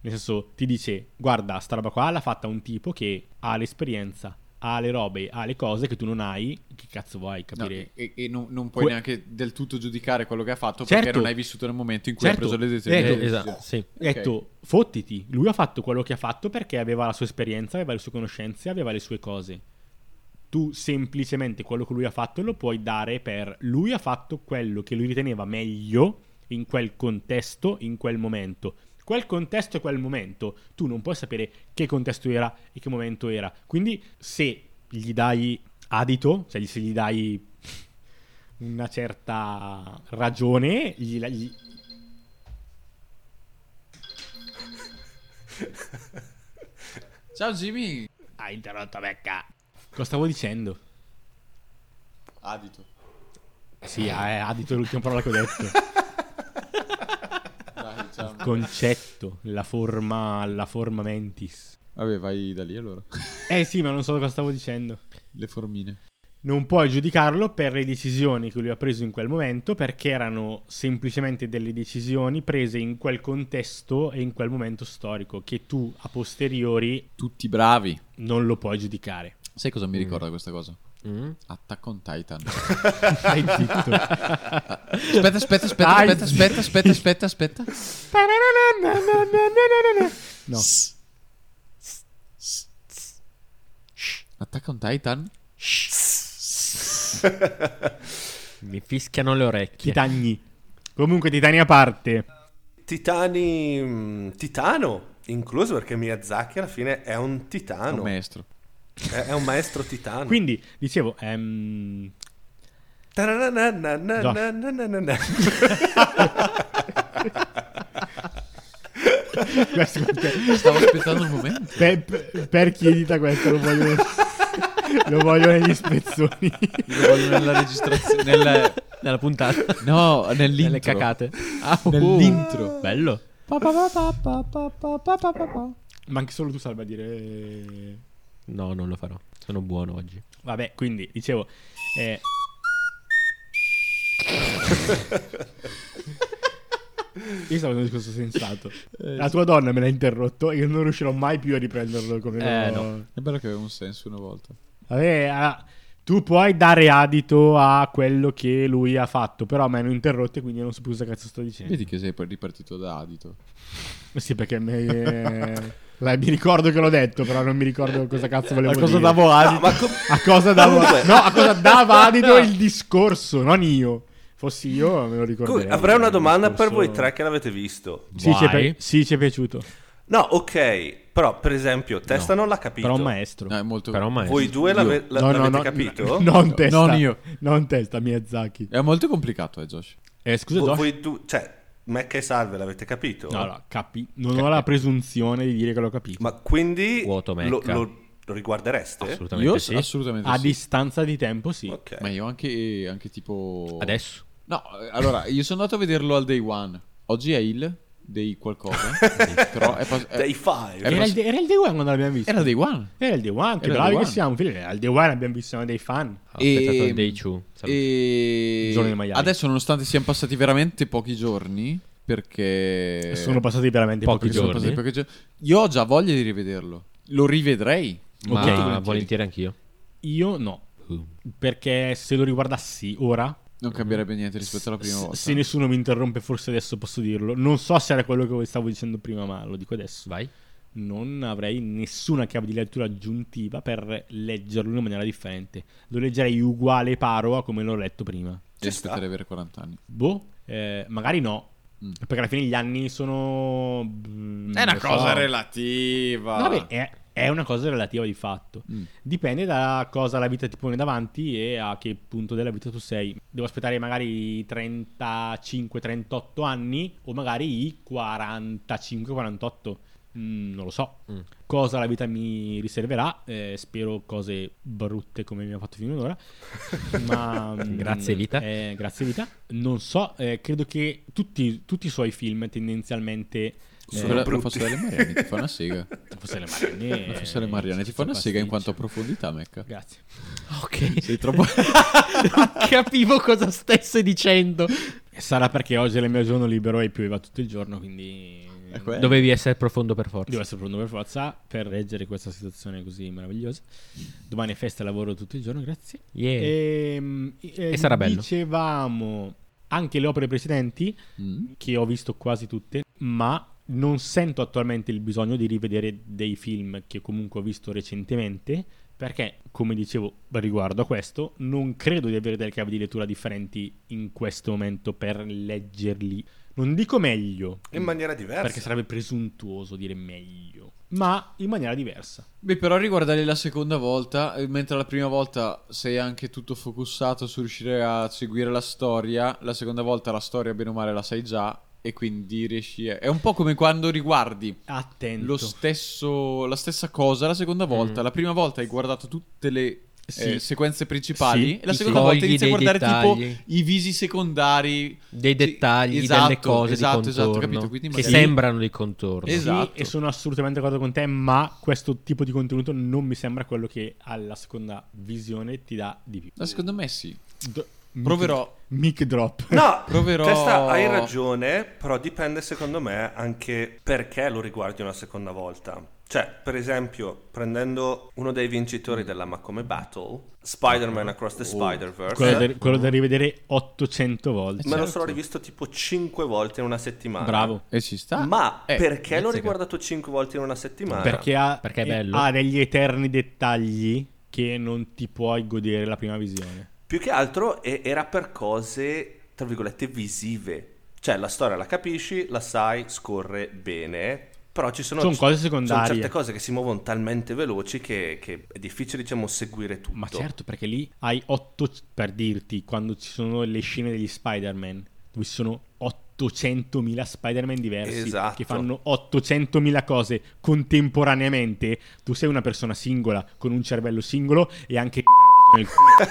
[SPEAKER 2] Nel senso ti dice guarda sta roba qua l'ha fatta un tipo che ha l'esperienza ha le robe ha le cose che tu non hai che cazzo vuoi
[SPEAKER 4] No,
[SPEAKER 2] capire
[SPEAKER 4] e, e non, non puoi
[SPEAKER 2] Que-
[SPEAKER 4] neanche del tutto giudicare quello che ha fatto
[SPEAKER 2] Certo.
[SPEAKER 4] perché non hai vissuto nel momento in cui
[SPEAKER 2] Certo.
[SPEAKER 4] ha preso le decisioni.
[SPEAKER 3] Eh, esatto, sì.
[SPEAKER 2] Ho detto, fottiti, lui ha fatto quello che ha fatto perché aveva la sua esperienza, aveva le sue conoscenze, aveva le sue cose. Tu semplicemente quello che lui ha fatto lo puoi dare per lui ha fatto quello che lui riteneva meglio in quel contesto, in quel momento. Quel contesto e quel momento, tu non puoi sapere che contesto era e che momento era. Quindi se gli dai adito, cioè se gli dai una certa ragione, gli, gli,
[SPEAKER 4] Ciao Jimmy.
[SPEAKER 2] Hai interrotto becca. Cosa stavo dicendo?
[SPEAKER 4] Adito.
[SPEAKER 2] Sì, eh, adito è l'ultima parola che ho detto.
[SPEAKER 4] Ciao.
[SPEAKER 2] Concetto, la forma, la forma mentis.
[SPEAKER 4] Vabbè, vai da lì allora.
[SPEAKER 2] Eh sì, ma non so cosa stavo dicendo.
[SPEAKER 4] Le formine.
[SPEAKER 2] Non puoi giudicarlo per le decisioni che lui ha preso in quel momento, perché erano semplicemente delle decisioni prese in quel contesto e in quel momento storico, che tu a posteriori
[SPEAKER 4] Tutti bravi.
[SPEAKER 2] non lo puoi giudicare.
[SPEAKER 4] Sai cosa mi ricorda questa cosa?
[SPEAKER 3] Mm?
[SPEAKER 4] Attack on Titan.
[SPEAKER 2] Stai zitto.
[SPEAKER 4] Aspetta, aspetta, aspetta,
[SPEAKER 2] Dai,
[SPEAKER 4] aspetta, aspetta, aspetta, aspetta, aspetta.
[SPEAKER 2] No.
[SPEAKER 4] Attack on Titan?
[SPEAKER 3] Mi fischiano le orecchie.
[SPEAKER 2] Titagni. Comunque, titani a parte.
[SPEAKER 5] Titani. mm, Titano. Incluso perché Miyazaki alla fine è un
[SPEAKER 4] Un
[SPEAKER 5] titano.
[SPEAKER 4] maestro.
[SPEAKER 5] È, un maestro titano.
[SPEAKER 2] Quindi, dicevo... Ehm...
[SPEAKER 4] Stavo aspettando un momento.
[SPEAKER 2] Per, per chiedita questo lo voglio, lo voglio negli spezzoni.
[SPEAKER 4] Lo voglio nella registrazione, nella,
[SPEAKER 3] nella puntata.
[SPEAKER 4] No, nell'intro.
[SPEAKER 3] Nelle cacate.
[SPEAKER 4] Ah, oh. Nell'intro.
[SPEAKER 3] Bello.
[SPEAKER 2] Ma anche solo tu salva a dire...
[SPEAKER 3] No, non lo farò. Sono buono oggi.
[SPEAKER 2] Vabbè, quindi, dicevo... eh, Io stavo facendo un discorso sensato. La tua donna me l'ha interrotto e io non riuscirò mai più a riprenderlo come
[SPEAKER 3] Eh,
[SPEAKER 2] lo-
[SPEAKER 3] no.
[SPEAKER 4] È bello che aveva un senso una volta.
[SPEAKER 2] Vabbè, ah, tu puoi dare adito a quello che lui ha fatto, però a me hanno interrotto e quindi non so più cosa cazzo sto dicendo.
[SPEAKER 4] Vedi che sei poi ripartito da adito.
[SPEAKER 2] Sì, perché me... Dai, mi ricordo che l'ho detto, però non mi ricordo cosa cazzo volevo
[SPEAKER 4] A cosa
[SPEAKER 2] dire.
[SPEAKER 4] davo
[SPEAKER 5] No,
[SPEAKER 4] adito?
[SPEAKER 5] ma co-
[SPEAKER 2] A cosa davo
[SPEAKER 5] Comunque-
[SPEAKER 2] No, a cosa dava adito il discorso, non io. Fossi io, me lo ricorderei.
[SPEAKER 5] co- avrei una domanda per
[SPEAKER 2] discorso-
[SPEAKER 5] voi tre che l'avete visto.
[SPEAKER 2] Sì, ci pi- sì, ci è piaciuto.
[SPEAKER 5] No, ok, però per esempio, Testa non l'ha capito.
[SPEAKER 2] Però un maestro.
[SPEAKER 4] No, è molto...
[SPEAKER 3] Però ma
[SPEAKER 5] Voi due l'ave- la-
[SPEAKER 2] No, no,
[SPEAKER 5] l'avete
[SPEAKER 2] no,
[SPEAKER 5] capito?
[SPEAKER 2] Non testa.
[SPEAKER 4] Non io.
[SPEAKER 2] Non testa, Miyazaki.
[SPEAKER 4] È molto complicato, eh, Josh.
[SPEAKER 2] Eh, scusa,
[SPEAKER 5] Vo-
[SPEAKER 2] Josh.
[SPEAKER 5] voi due, cioè, Mecca e Salve l'avete capito?
[SPEAKER 2] No, no, capi... Non ho la presunzione di dire che l'ho capito.
[SPEAKER 5] Ma quindi
[SPEAKER 3] Vuoto
[SPEAKER 5] lo, lo- lo riguardereste?
[SPEAKER 3] Assolutamente
[SPEAKER 4] Io
[SPEAKER 3] sì.
[SPEAKER 4] assolutamente
[SPEAKER 2] A
[SPEAKER 4] sì.
[SPEAKER 2] distanza di tempo, sì.
[SPEAKER 5] Ok.
[SPEAKER 4] Ma io anche, anche tipo...
[SPEAKER 3] Adesso.
[SPEAKER 4] No, allora, io sono andato a vederlo al day one. Oggi è il day qualcosa. però è pas- è-
[SPEAKER 5] Day 5.
[SPEAKER 4] Era-
[SPEAKER 2] Era il, era il day one quando l'abbiamo visto.
[SPEAKER 4] Era il day one.
[SPEAKER 2] Era il day one, che
[SPEAKER 4] Era il
[SPEAKER 2] bravi
[SPEAKER 4] day
[SPEAKER 2] che
[SPEAKER 4] one.
[SPEAKER 2] siamo. figli. Al day one abbiamo visto siamo dei fan.
[SPEAKER 3] Aspettato
[SPEAKER 4] E-
[SPEAKER 3] il day two.
[SPEAKER 4] E
[SPEAKER 2] Il giorno dei maiali.
[SPEAKER 4] adesso, nonostante siano passati veramente pochi giorni, perché
[SPEAKER 2] Sono passati veramente
[SPEAKER 3] Pochi
[SPEAKER 2] pochi
[SPEAKER 3] giorni.
[SPEAKER 4] passati pochi giorni, io ho già voglia di rivederlo. Lo rivedrei.
[SPEAKER 3] Ma
[SPEAKER 2] ok,
[SPEAKER 4] volentieri.
[SPEAKER 3] volentieri anch'io.
[SPEAKER 2] Io no. Perché se lo riguardassi ora,
[SPEAKER 4] Non cambierebbe niente rispetto alla prima
[SPEAKER 2] s-
[SPEAKER 4] volta.
[SPEAKER 2] se nessuno mi interrompe, forse adesso posso dirlo. Non so se era quello che stavo dicendo prima, ma lo dico adesso.
[SPEAKER 3] Vai.
[SPEAKER 2] Non avrei nessuna chiave di lettura aggiuntiva per leggerlo in maniera differente. Lo leggerei uguale paro a come l'ho letto prima.
[SPEAKER 4] E
[SPEAKER 5] Ci sta.
[SPEAKER 4] aspetterei avere 40 anni.
[SPEAKER 2] Boh, eh, magari no.
[SPEAKER 4] Mm.
[SPEAKER 2] Perché alla fine gli anni sono. mm,
[SPEAKER 4] È una
[SPEAKER 2] non so.
[SPEAKER 4] cosa relativa.
[SPEAKER 2] Vabbè, è, è una cosa relativa di fatto.
[SPEAKER 4] Mm.
[SPEAKER 2] Dipende da cosa la vita ti pone davanti e a che punto della vita tu sei. Devo aspettare magari i 35-38 anni o magari i 45-48. Mm, non lo so.
[SPEAKER 3] Mm.
[SPEAKER 2] Cosa la vita mi riserverà. eh, spero cose brutte come mi ha fatto fino ad ora. Ma, mm,
[SPEAKER 3] Grazie, vita.
[SPEAKER 2] eh, grazie vita. Non so, eh, credo che tutti, tutti i suoi film tendenzialmente...
[SPEAKER 4] Sono
[SPEAKER 2] eh,
[SPEAKER 4] la, fosse delle Marianne ti fa una sega.
[SPEAKER 2] Fosse le Marianne.
[SPEAKER 4] La fosse delle Marianne ti fa una sega in quanto a profondità, Mecca.
[SPEAKER 2] Grazie.
[SPEAKER 3] Ok.
[SPEAKER 4] Sei troppo...
[SPEAKER 3] non capivo cosa stesse dicendo.
[SPEAKER 2] Sarà perché oggi è il mio giorno libero e pioveva tutto il giorno, quindi.
[SPEAKER 3] Dovevi essere profondo per forza.
[SPEAKER 2] devo essere pronto per forza per reggere questa situazione così meravigliosa. Domani è festa e lavoro tutto il giorno, grazie.
[SPEAKER 3] Yeah.
[SPEAKER 2] Ehm, eh,
[SPEAKER 3] sarà bello.
[SPEAKER 2] Dicevamo anche le opere precedenti,
[SPEAKER 4] Mm.
[SPEAKER 2] che ho visto quasi tutte, ma non sento attualmente il bisogno di rivedere dei film che comunque ho visto recentemente, perché, come dicevo riguardo a questo, non credo di avere delle chiavi di lettura differenti in questo momento per leggerli. Non dico meglio,
[SPEAKER 5] In maniera diversa.
[SPEAKER 2] perché sarebbe presuntuoso dire meglio, ma in maniera diversa.
[SPEAKER 4] Beh, però riguardarli la seconda volta, eh, mentre la prima volta sei anche tutto focussato su riuscire a seguire la storia, la seconda volta la storia bene o male la sai già e quindi riesci a... È un po' come quando riguardi
[SPEAKER 2] Attento.
[SPEAKER 4] lo stesso, la stessa cosa la seconda volta. La prima volta hai guardato tutte le
[SPEAKER 2] Sì.
[SPEAKER 4] eh, sequenze principali
[SPEAKER 2] Sì,
[SPEAKER 4] e la seconda volta
[SPEAKER 3] fogli
[SPEAKER 4] inizi a
[SPEAKER 3] dei
[SPEAKER 4] guardare
[SPEAKER 3] dettagli.
[SPEAKER 4] tipo i visi secondari.
[SPEAKER 3] Dei
[SPEAKER 4] Sì,
[SPEAKER 3] dettagli,
[SPEAKER 4] esatto,
[SPEAKER 3] delle cose
[SPEAKER 4] esatto,
[SPEAKER 3] di
[SPEAKER 4] esatto, capito? Quindi
[SPEAKER 3] che
[SPEAKER 4] magari-
[SPEAKER 3] sembrano di contorno.
[SPEAKER 4] Es- esatto.
[SPEAKER 2] Sì, e sono assolutamente d'accordo con te, ma questo tipo di contenuto non mi sembra quello che alla seconda visione ti dà di più.
[SPEAKER 4] Ma secondo me sì.
[SPEAKER 2] D-
[SPEAKER 4] Proverò.
[SPEAKER 2] Mic drop.
[SPEAKER 5] No,
[SPEAKER 4] Proverò-
[SPEAKER 5] Testa, hai ragione, però dipende secondo me anche perché lo riguardi una seconda volta. Cioè, per esempio, prendendo uno dei vincitori della Macome Battle, Spider-Man Across the Spider-Verse,
[SPEAKER 2] Quello, da, quello da rivedere 800 volte.
[SPEAKER 5] me lo
[SPEAKER 4] certo.
[SPEAKER 5] sono rivisto tipo 5 volte in una settimana.
[SPEAKER 2] Bravo.
[SPEAKER 4] E ci sta.
[SPEAKER 5] Ma
[SPEAKER 4] Eh,
[SPEAKER 5] perché l'ho riguardato 5 volte in una settimana?
[SPEAKER 2] Perché, ha,
[SPEAKER 3] Perché è
[SPEAKER 2] eh,
[SPEAKER 3] bello.
[SPEAKER 2] ha degli eterni dettagli che non ti puoi godere la prima visione.
[SPEAKER 5] Più che altro e- era per cose, tra virgolette, visive. Cioè, la storia la capisci, la sai, scorre bene. Però ci sono,
[SPEAKER 2] Sono cose
[SPEAKER 5] Sono
[SPEAKER 2] secondarie.
[SPEAKER 5] certe cose che si muovono talmente veloci che, che è difficile, diciamo, seguire tutto.
[SPEAKER 2] Ma certo, perché lì hai 8 per dirti quando ci sono le scene degli Spider-Man, dove ci sono 800.000 Spider-Man diversi
[SPEAKER 5] Esatto.
[SPEAKER 2] che fanno 800.000 cose contemporaneamente. Tu sei una persona singola con un cervello singolo e anche nel.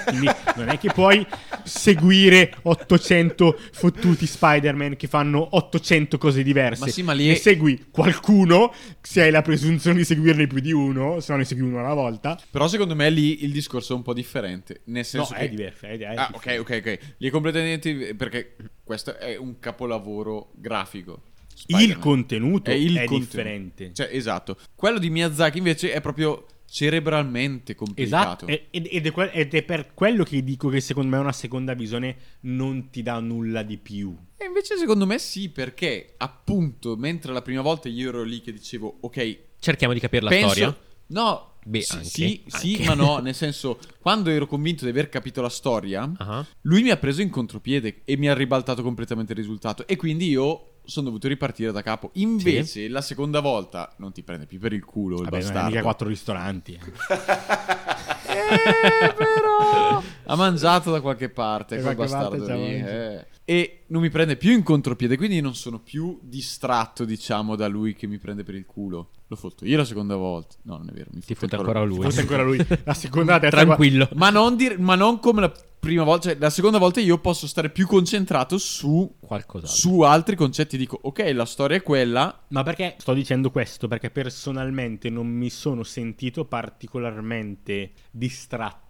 [SPEAKER 2] Quindi non è che puoi seguire 800 fottuti Spider-Man che fanno 800 cose diverse.
[SPEAKER 4] Ma sì, ma lì
[SPEAKER 2] Ne
[SPEAKER 4] è-
[SPEAKER 2] segui qualcuno se hai la presunzione di seguirne più di uno, se no ne segui uno alla volta.
[SPEAKER 4] Però secondo me lì il discorso è un po' differente. Nel
[SPEAKER 2] No,
[SPEAKER 4] senso
[SPEAKER 2] è
[SPEAKER 4] che...
[SPEAKER 2] diverso. È, è
[SPEAKER 4] Ah, ok,
[SPEAKER 2] differente.
[SPEAKER 4] ok, ok. Lì è completamente... Perché questo è un capolavoro grafico.
[SPEAKER 2] Il
[SPEAKER 4] Spider-Man.
[SPEAKER 2] contenuto
[SPEAKER 4] È
[SPEAKER 2] è,
[SPEAKER 4] il contenuto.
[SPEAKER 2] differente.
[SPEAKER 4] Cioè, esatto. Quello di Miyazaki invece è proprio cerebralmente complicato.
[SPEAKER 2] Esatto, e- ed, ed è que- ed è per quello che dico che secondo me una seconda visione non ti dà nulla di più.
[SPEAKER 4] E invece secondo me sì, perché appunto, mentre la prima volta io ero lì che dicevo, ok,
[SPEAKER 3] Cerchiamo di capire la
[SPEAKER 4] penso...
[SPEAKER 3] storia.
[SPEAKER 4] No,
[SPEAKER 3] Beh,
[SPEAKER 4] sì,
[SPEAKER 3] anche,
[SPEAKER 4] sì, sì,
[SPEAKER 3] anche.
[SPEAKER 4] ma no, nel senso, quando ero convinto di aver capito la storia,
[SPEAKER 3] Ah.
[SPEAKER 4] lui mi ha preso in contropiede e mi ha ribaltato completamente il risultato. E quindi io sono dovuto ripartire da capo. Invece, la seconda volta non ti prende più per il culo il
[SPEAKER 2] Vabbè, non è
[SPEAKER 4] bastardo.
[SPEAKER 2] mica quattro ristoranti. eh.
[SPEAKER 4] Eh, però ha mangiato da qualche parte
[SPEAKER 2] Da
[SPEAKER 4] quel
[SPEAKER 2] qualche parte
[SPEAKER 4] bastardo
[SPEAKER 2] c'ha
[SPEAKER 4] lì, eh. E non mi prende più in contropiede quindi non sono più distratto diciamo da lui che mi prende per il culo l'ho fatto io la seconda volta no non è vero mi
[SPEAKER 3] Ti
[SPEAKER 4] fotte
[SPEAKER 3] fotte ancora lui.
[SPEAKER 2] Forse ancora lui. La seconda, la terza,
[SPEAKER 3] Tranquillo.
[SPEAKER 4] ma non, dir- ma non come la prima volta cioè la seconda volta io posso stare più concentrato su
[SPEAKER 3] Qualcos'altro.
[SPEAKER 4] su altri concetti dico ok la storia è quella
[SPEAKER 2] Ma perché sto dicendo questo? Perché personalmente non mi sono sentito particolarmente distratto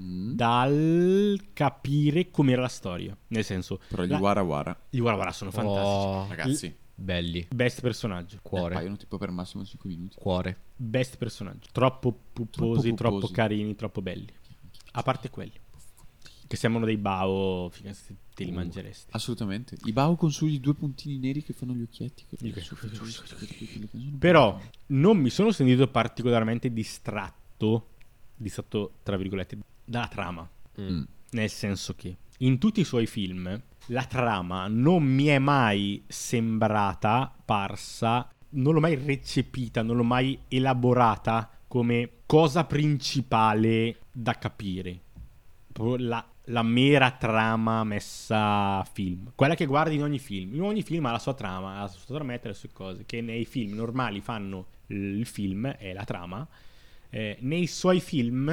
[SPEAKER 4] Mm.
[SPEAKER 2] dal capire com'era la storia. Nel senso,
[SPEAKER 4] però gli
[SPEAKER 2] la-
[SPEAKER 4] Wara Wara
[SPEAKER 2] gli Wara Wara sono fantastici.
[SPEAKER 3] Oh,
[SPEAKER 4] ragazzi
[SPEAKER 3] belli.
[SPEAKER 2] Best personaggio.
[SPEAKER 3] Cuore.
[SPEAKER 4] paiono tipo per massimo 5 minuti
[SPEAKER 3] Cuore.
[SPEAKER 2] Best personaggio. Troppo puposi,
[SPEAKER 4] Troppo
[SPEAKER 2] troppo,
[SPEAKER 4] puposi.
[SPEAKER 2] carini, troppo belli. A parte quelli. Che sembrano dei bao, se te li
[SPEAKER 4] Uh.
[SPEAKER 2] mangeresti.
[SPEAKER 4] assolutamente i Bao con sugli due puntini neri che fanno gli occhietti Però
[SPEAKER 2] non mi sono sentito particolarmente distratto, distratto tra virgolette, dalla trama.
[SPEAKER 4] Mm.
[SPEAKER 2] Nel senso che in tutti i suoi film la trama non mi è mai sembrata parsa, non l'ho mai recepita, non l'ho mai elaborata come cosa principale da capire. La, la mera trama messa a film. Quella che guardi in ogni film. In ogni film ha la sua trama, ha la sua trama e le sue cose. Che nei film normali fanno il film e la trama. Eh, nei suoi film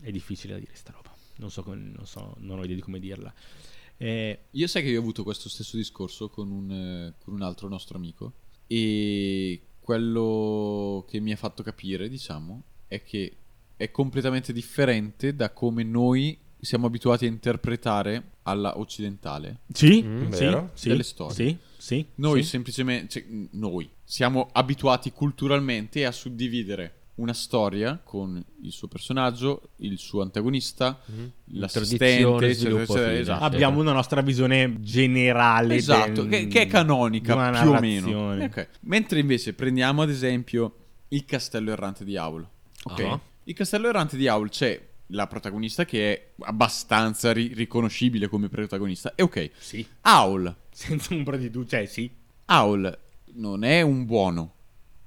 [SPEAKER 2] è difficile da dire sta roba. Non so, come- non so, non ho idea di come dirla. Eh,
[SPEAKER 4] Io sai che io ho avuto questo stesso discorso con un, eh, con un altro nostro amico e quello che mi ha fatto capire, diciamo, è che è completamente differente da come noi siamo abituati a interpretare alla occidentale.
[SPEAKER 2] sì,
[SPEAKER 5] Mm,
[SPEAKER 2] sì,
[SPEAKER 4] Delle storie.
[SPEAKER 2] Sì, sì.
[SPEAKER 4] Noi
[SPEAKER 2] sì.
[SPEAKER 4] semplicemente, cioè, noi siamo abituati culturalmente a suddividere una storia con il suo personaggio, il suo antagonista, l'assistente,
[SPEAKER 3] Introduzione,
[SPEAKER 4] eccetera, eccetera, esatto.
[SPEAKER 2] Abbiamo una nostra visione generale.
[SPEAKER 4] Esatto,
[SPEAKER 2] del-
[SPEAKER 4] che, che è canonica più o meno.
[SPEAKER 2] narrazione.
[SPEAKER 4] Ok. Mentre invece prendiamo ad esempio il castello errante di Aul. Ok.
[SPEAKER 3] Ah.
[SPEAKER 4] Il castello errante di Aul c'è la protagonista che è abbastanza ri- riconoscibile come protagonista. E ok,
[SPEAKER 2] Sì,
[SPEAKER 4] Aul.
[SPEAKER 2] senza un di tu, cioè sì.
[SPEAKER 4] Aul non è un buono.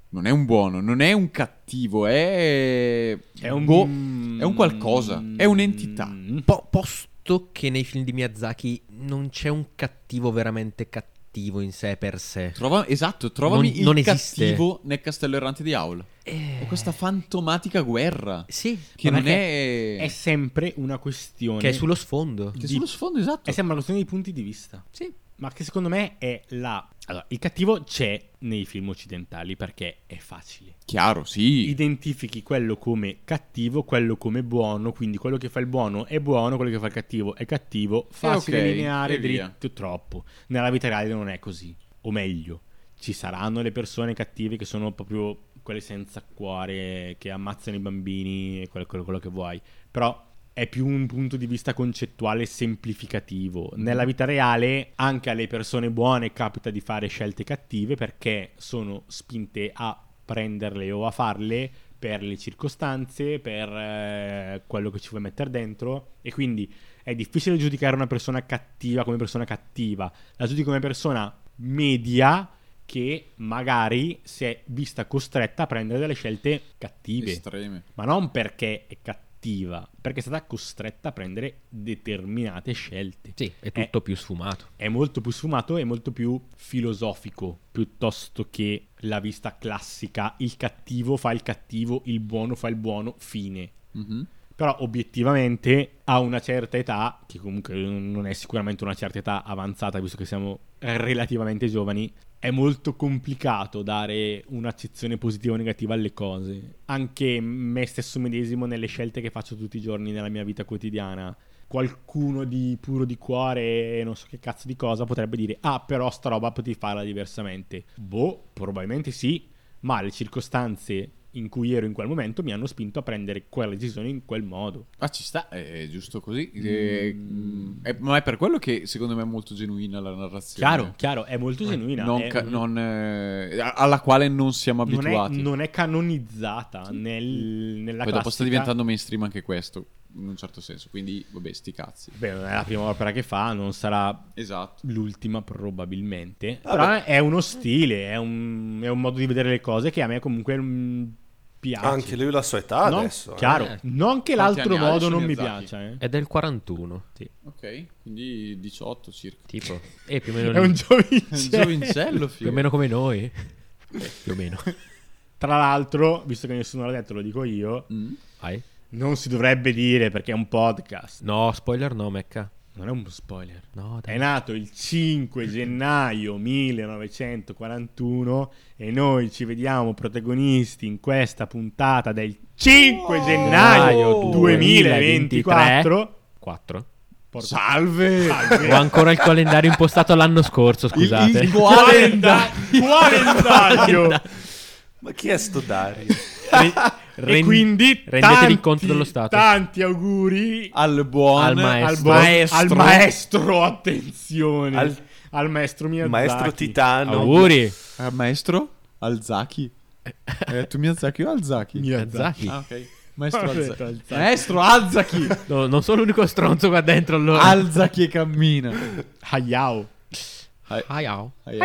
[SPEAKER 4] Non è un buono, non è un cattivo, è.
[SPEAKER 2] È un,
[SPEAKER 4] boh, è un qualcosa, è un'entità.
[SPEAKER 2] Mm.
[SPEAKER 3] Po- posto che nei film di Miyazaki non c'è un cattivo veramente cattivo in sé per sé.
[SPEAKER 4] Trova- esatto, trovami
[SPEAKER 3] Non-
[SPEAKER 4] il
[SPEAKER 3] non esiste.
[SPEAKER 4] cattivo nel castello errante di Aul.
[SPEAKER 3] Eh,
[SPEAKER 4] È questa fantomatica guerra.
[SPEAKER 3] Sì,
[SPEAKER 4] Che
[SPEAKER 2] Ma
[SPEAKER 4] non è.
[SPEAKER 2] È sempre una questione.
[SPEAKER 3] che è sullo sfondo.
[SPEAKER 4] Che
[SPEAKER 2] di-
[SPEAKER 4] sullo sfondo, esatto.
[SPEAKER 2] È sempre una questione di punti di vista.
[SPEAKER 3] Sì.
[SPEAKER 2] Ma che secondo me è la. Allora, il cattivo c'è nei film occidentali perché è facile.
[SPEAKER 4] Chiaro, sì.
[SPEAKER 2] Identifichi quello come cattivo, quello come buono. Quindi quello che fa il buono è buono, quello che fa il cattivo è cattivo. Facile,
[SPEAKER 4] ok,
[SPEAKER 2] lineare, dritto, troppo. Nella vita reale non è così. O meglio, ci saranno le persone cattive che sono proprio quelle senza cuore, che ammazzano i bambini e quello, quello- quello che vuoi. Però è più un punto di vista concettuale semplificativo. Nella vita reale anche alle persone buone capita di fare scelte cattive perché sono spinte a prenderle o a farle per le circostanze, per eh, quello che ci vuoi mettere dentro e quindi è difficile giudicare una persona cattiva come persona cattiva. La giudico come persona media che magari si è vista costretta a prendere delle scelte cattive
[SPEAKER 4] Estreme.
[SPEAKER 2] ma non perché è cattiva, perché è stata costretta a prendere determinate scelte.
[SPEAKER 3] Sì, è tutto più sfumato.
[SPEAKER 2] È molto più sfumato e molto più filosofico, piuttosto che la vista classica, il cattivo fa il cattivo, il buono fa il buono, fine.
[SPEAKER 4] Mhm.
[SPEAKER 2] Però obiettivamente a una certa età, che comunque non è sicuramente una certa età avanzata, visto che siamo relativamente giovani, è molto complicato dare un'accezione positiva o negativa alle cose. Anche me stesso medesimo nelle scelte che faccio tutti i giorni nella mia vita quotidiana. Qualcuno di puro di cuore, non so che cazzo di cosa, potrebbe dire: Ah, però sta roba potevi farla diversamente. Boh, probabilmente sì, ma le circostanze in cui ero in quel momento mi hanno spinto a prendere quella decisione in quel modo.
[SPEAKER 4] Ah, ci sta, è, giusto così. Mm, è- ma è per quello che secondo me è molto genuina la narrazione.
[SPEAKER 2] Chiaro, chiaro, è molto genuina.
[SPEAKER 4] Non
[SPEAKER 2] è-
[SPEAKER 4] ca- non, eh, alla quale non siamo
[SPEAKER 2] non è,
[SPEAKER 4] abituati.
[SPEAKER 2] non è canonizzata nel, nella
[SPEAKER 4] Poi dopo sta
[SPEAKER 2] classica-
[SPEAKER 4] diventando mainstream anche questo, in un certo senso. Quindi, vabbè, sti cazzi.
[SPEAKER 2] Beh, non è la prima opera che fa, non sarà
[SPEAKER 4] Esatto.
[SPEAKER 2] l'ultima probabilmente.
[SPEAKER 5] Vabbè.
[SPEAKER 2] Però è uno stile, è un, è un modo di vedere le cose che a me comunque mm, piace.
[SPEAKER 5] Anche lui la sua età
[SPEAKER 2] Non-
[SPEAKER 5] adesso. eh.
[SPEAKER 2] Chiaro,
[SPEAKER 3] Eh.
[SPEAKER 2] non che
[SPEAKER 4] Quanti
[SPEAKER 2] l'altro modo non mi piace. eh.
[SPEAKER 3] È del 41.
[SPEAKER 2] Sì.
[SPEAKER 4] Ok, quindi 18 circa.
[SPEAKER 3] Tipo. E più o meno,
[SPEAKER 2] È un
[SPEAKER 4] È un
[SPEAKER 2] giovincello.
[SPEAKER 3] più o meno come noi. Eh, più o meno.
[SPEAKER 2] Tra l'altro, visto che nessuno l'ha detto, lo dico io,
[SPEAKER 4] Mm.
[SPEAKER 3] Vai.
[SPEAKER 2] non si dovrebbe dire perché è un podcast.
[SPEAKER 3] No, spoiler no, Mecca.
[SPEAKER 2] Non è un spoiler.
[SPEAKER 3] No,
[SPEAKER 2] È
[SPEAKER 3] dai.
[SPEAKER 2] nato il 5 gennaio 1941 e noi ci vediamo protagonisti in questa puntata del 5 gennaio 2024.
[SPEAKER 3] 4.
[SPEAKER 2] Porca-
[SPEAKER 4] Salve!
[SPEAKER 2] Salve.
[SPEAKER 3] Ho ancora il calendario impostato l'anno scorso, scusate.
[SPEAKER 4] il
[SPEAKER 2] Qualenda- Calendario!
[SPEAKER 5] Ma chi è sto Dario?
[SPEAKER 3] Re-
[SPEAKER 2] e
[SPEAKER 3] ren-
[SPEAKER 2] quindi
[SPEAKER 3] rendetevi
[SPEAKER 2] tanti,
[SPEAKER 3] conto dello stato.
[SPEAKER 2] Tanti auguri
[SPEAKER 4] Al buon
[SPEAKER 3] Al maestro.
[SPEAKER 2] al, buon-
[SPEAKER 4] maestro.
[SPEAKER 2] al maestro, attenzione, al,
[SPEAKER 5] Al-
[SPEAKER 2] maestro Miyazaki.
[SPEAKER 5] Maestro Titano.
[SPEAKER 3] Auguri.
[SPEAKER 4] Al maestro? Al Zaki? Eh, tu Miyazaki o Alzaki?
[SPEAKER 2] Miyazaki.
[SPEAKER 4] Ah, ok. Maestro Alzaki.
[SPEAKER 2] Alzaki.
[SPEAKER 4] Maestro Alzaki!
[SPEAKER 3] No, non sono l'unico stronzo qua dentro allora.
[SPEAKER 4] Alzaki e cammina.
[SPEAKER 2] Hayao.
[SPEAKER 4] Hai-
[SPEAKER 3] Ah, yao.
[SPEAKER 4] hai-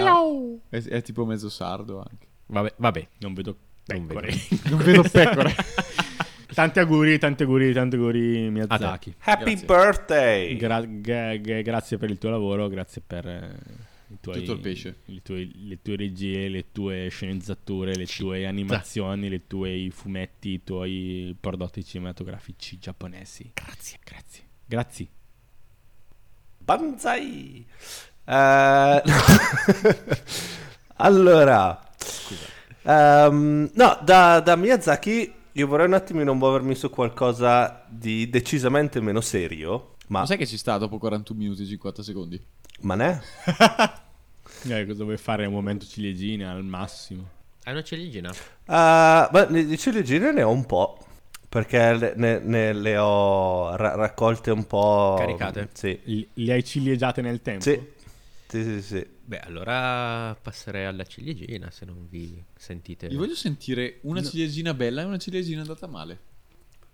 [SPEAKER 4] È, è tipo mezzo sardo anche.
[SPEAKER 3] Vabbè, vabbè.
[SPEAKER 2] Non vedo
[SPEAKER 3] Non
[SPEAKER 2] pecore.
[SPEAKER 4] Non vedo pecore.
[SPEAKER 2] tanti auguri, tanti auguri, tanti auguri Miyazaki.
[SPEAKER 5] Happy
[SPEAKER 4] Grazie.
[SPEAKER 5] birthday!
[SPEAKER 2] Gra- ga- ga- grazie per il tuo lavoro, grazie per eh, i tuoi,
[SPEAKER 4] Tutto il pesce.
[SPEAKER 2] i tuoi- le tue regie, le tue sceneggiature, le tue animazioni, le tue fumetti, i tuoi prodotti cinematografici giapponesi. Grazie, grazie. Grazie.
[SPEAKER 5] Banzai! Eh, allora, ehm, no, da, da Miyazaki io vorrei un attimino muovermi su qualcosa di decisamente meno serio, ma,
[SPEAKER 4] Ma sai che ci sta dopo 41 minuti e 50 secondi?
[SPEAKER 5] ma ne?
[SPEAKER 2] Eh, cosa vuoi fare al momento ciliegina al massimo?
[SPEAKER 3] Hai una ciliegina?
[SPEAKER 5] Uh, ma ne- di ciliegine ne ho un po'. Perché le, ne, ne- le ho ra- raccolte un po'.
[SPEAKER 3] Caricate?
[SPEAKER 5] Sì.
[SPEAKER 2] Li, li hai cilieggiate nel tempo?
[SPEAKER 5] Sì. Sì, sì, sì.
[SPEAKER 3] Beh, allora passerei alla ciliegina se non vi sentite.
[SPEAKER 4] Io voglio sentire una ciliegina bella e una ciliegina andata male.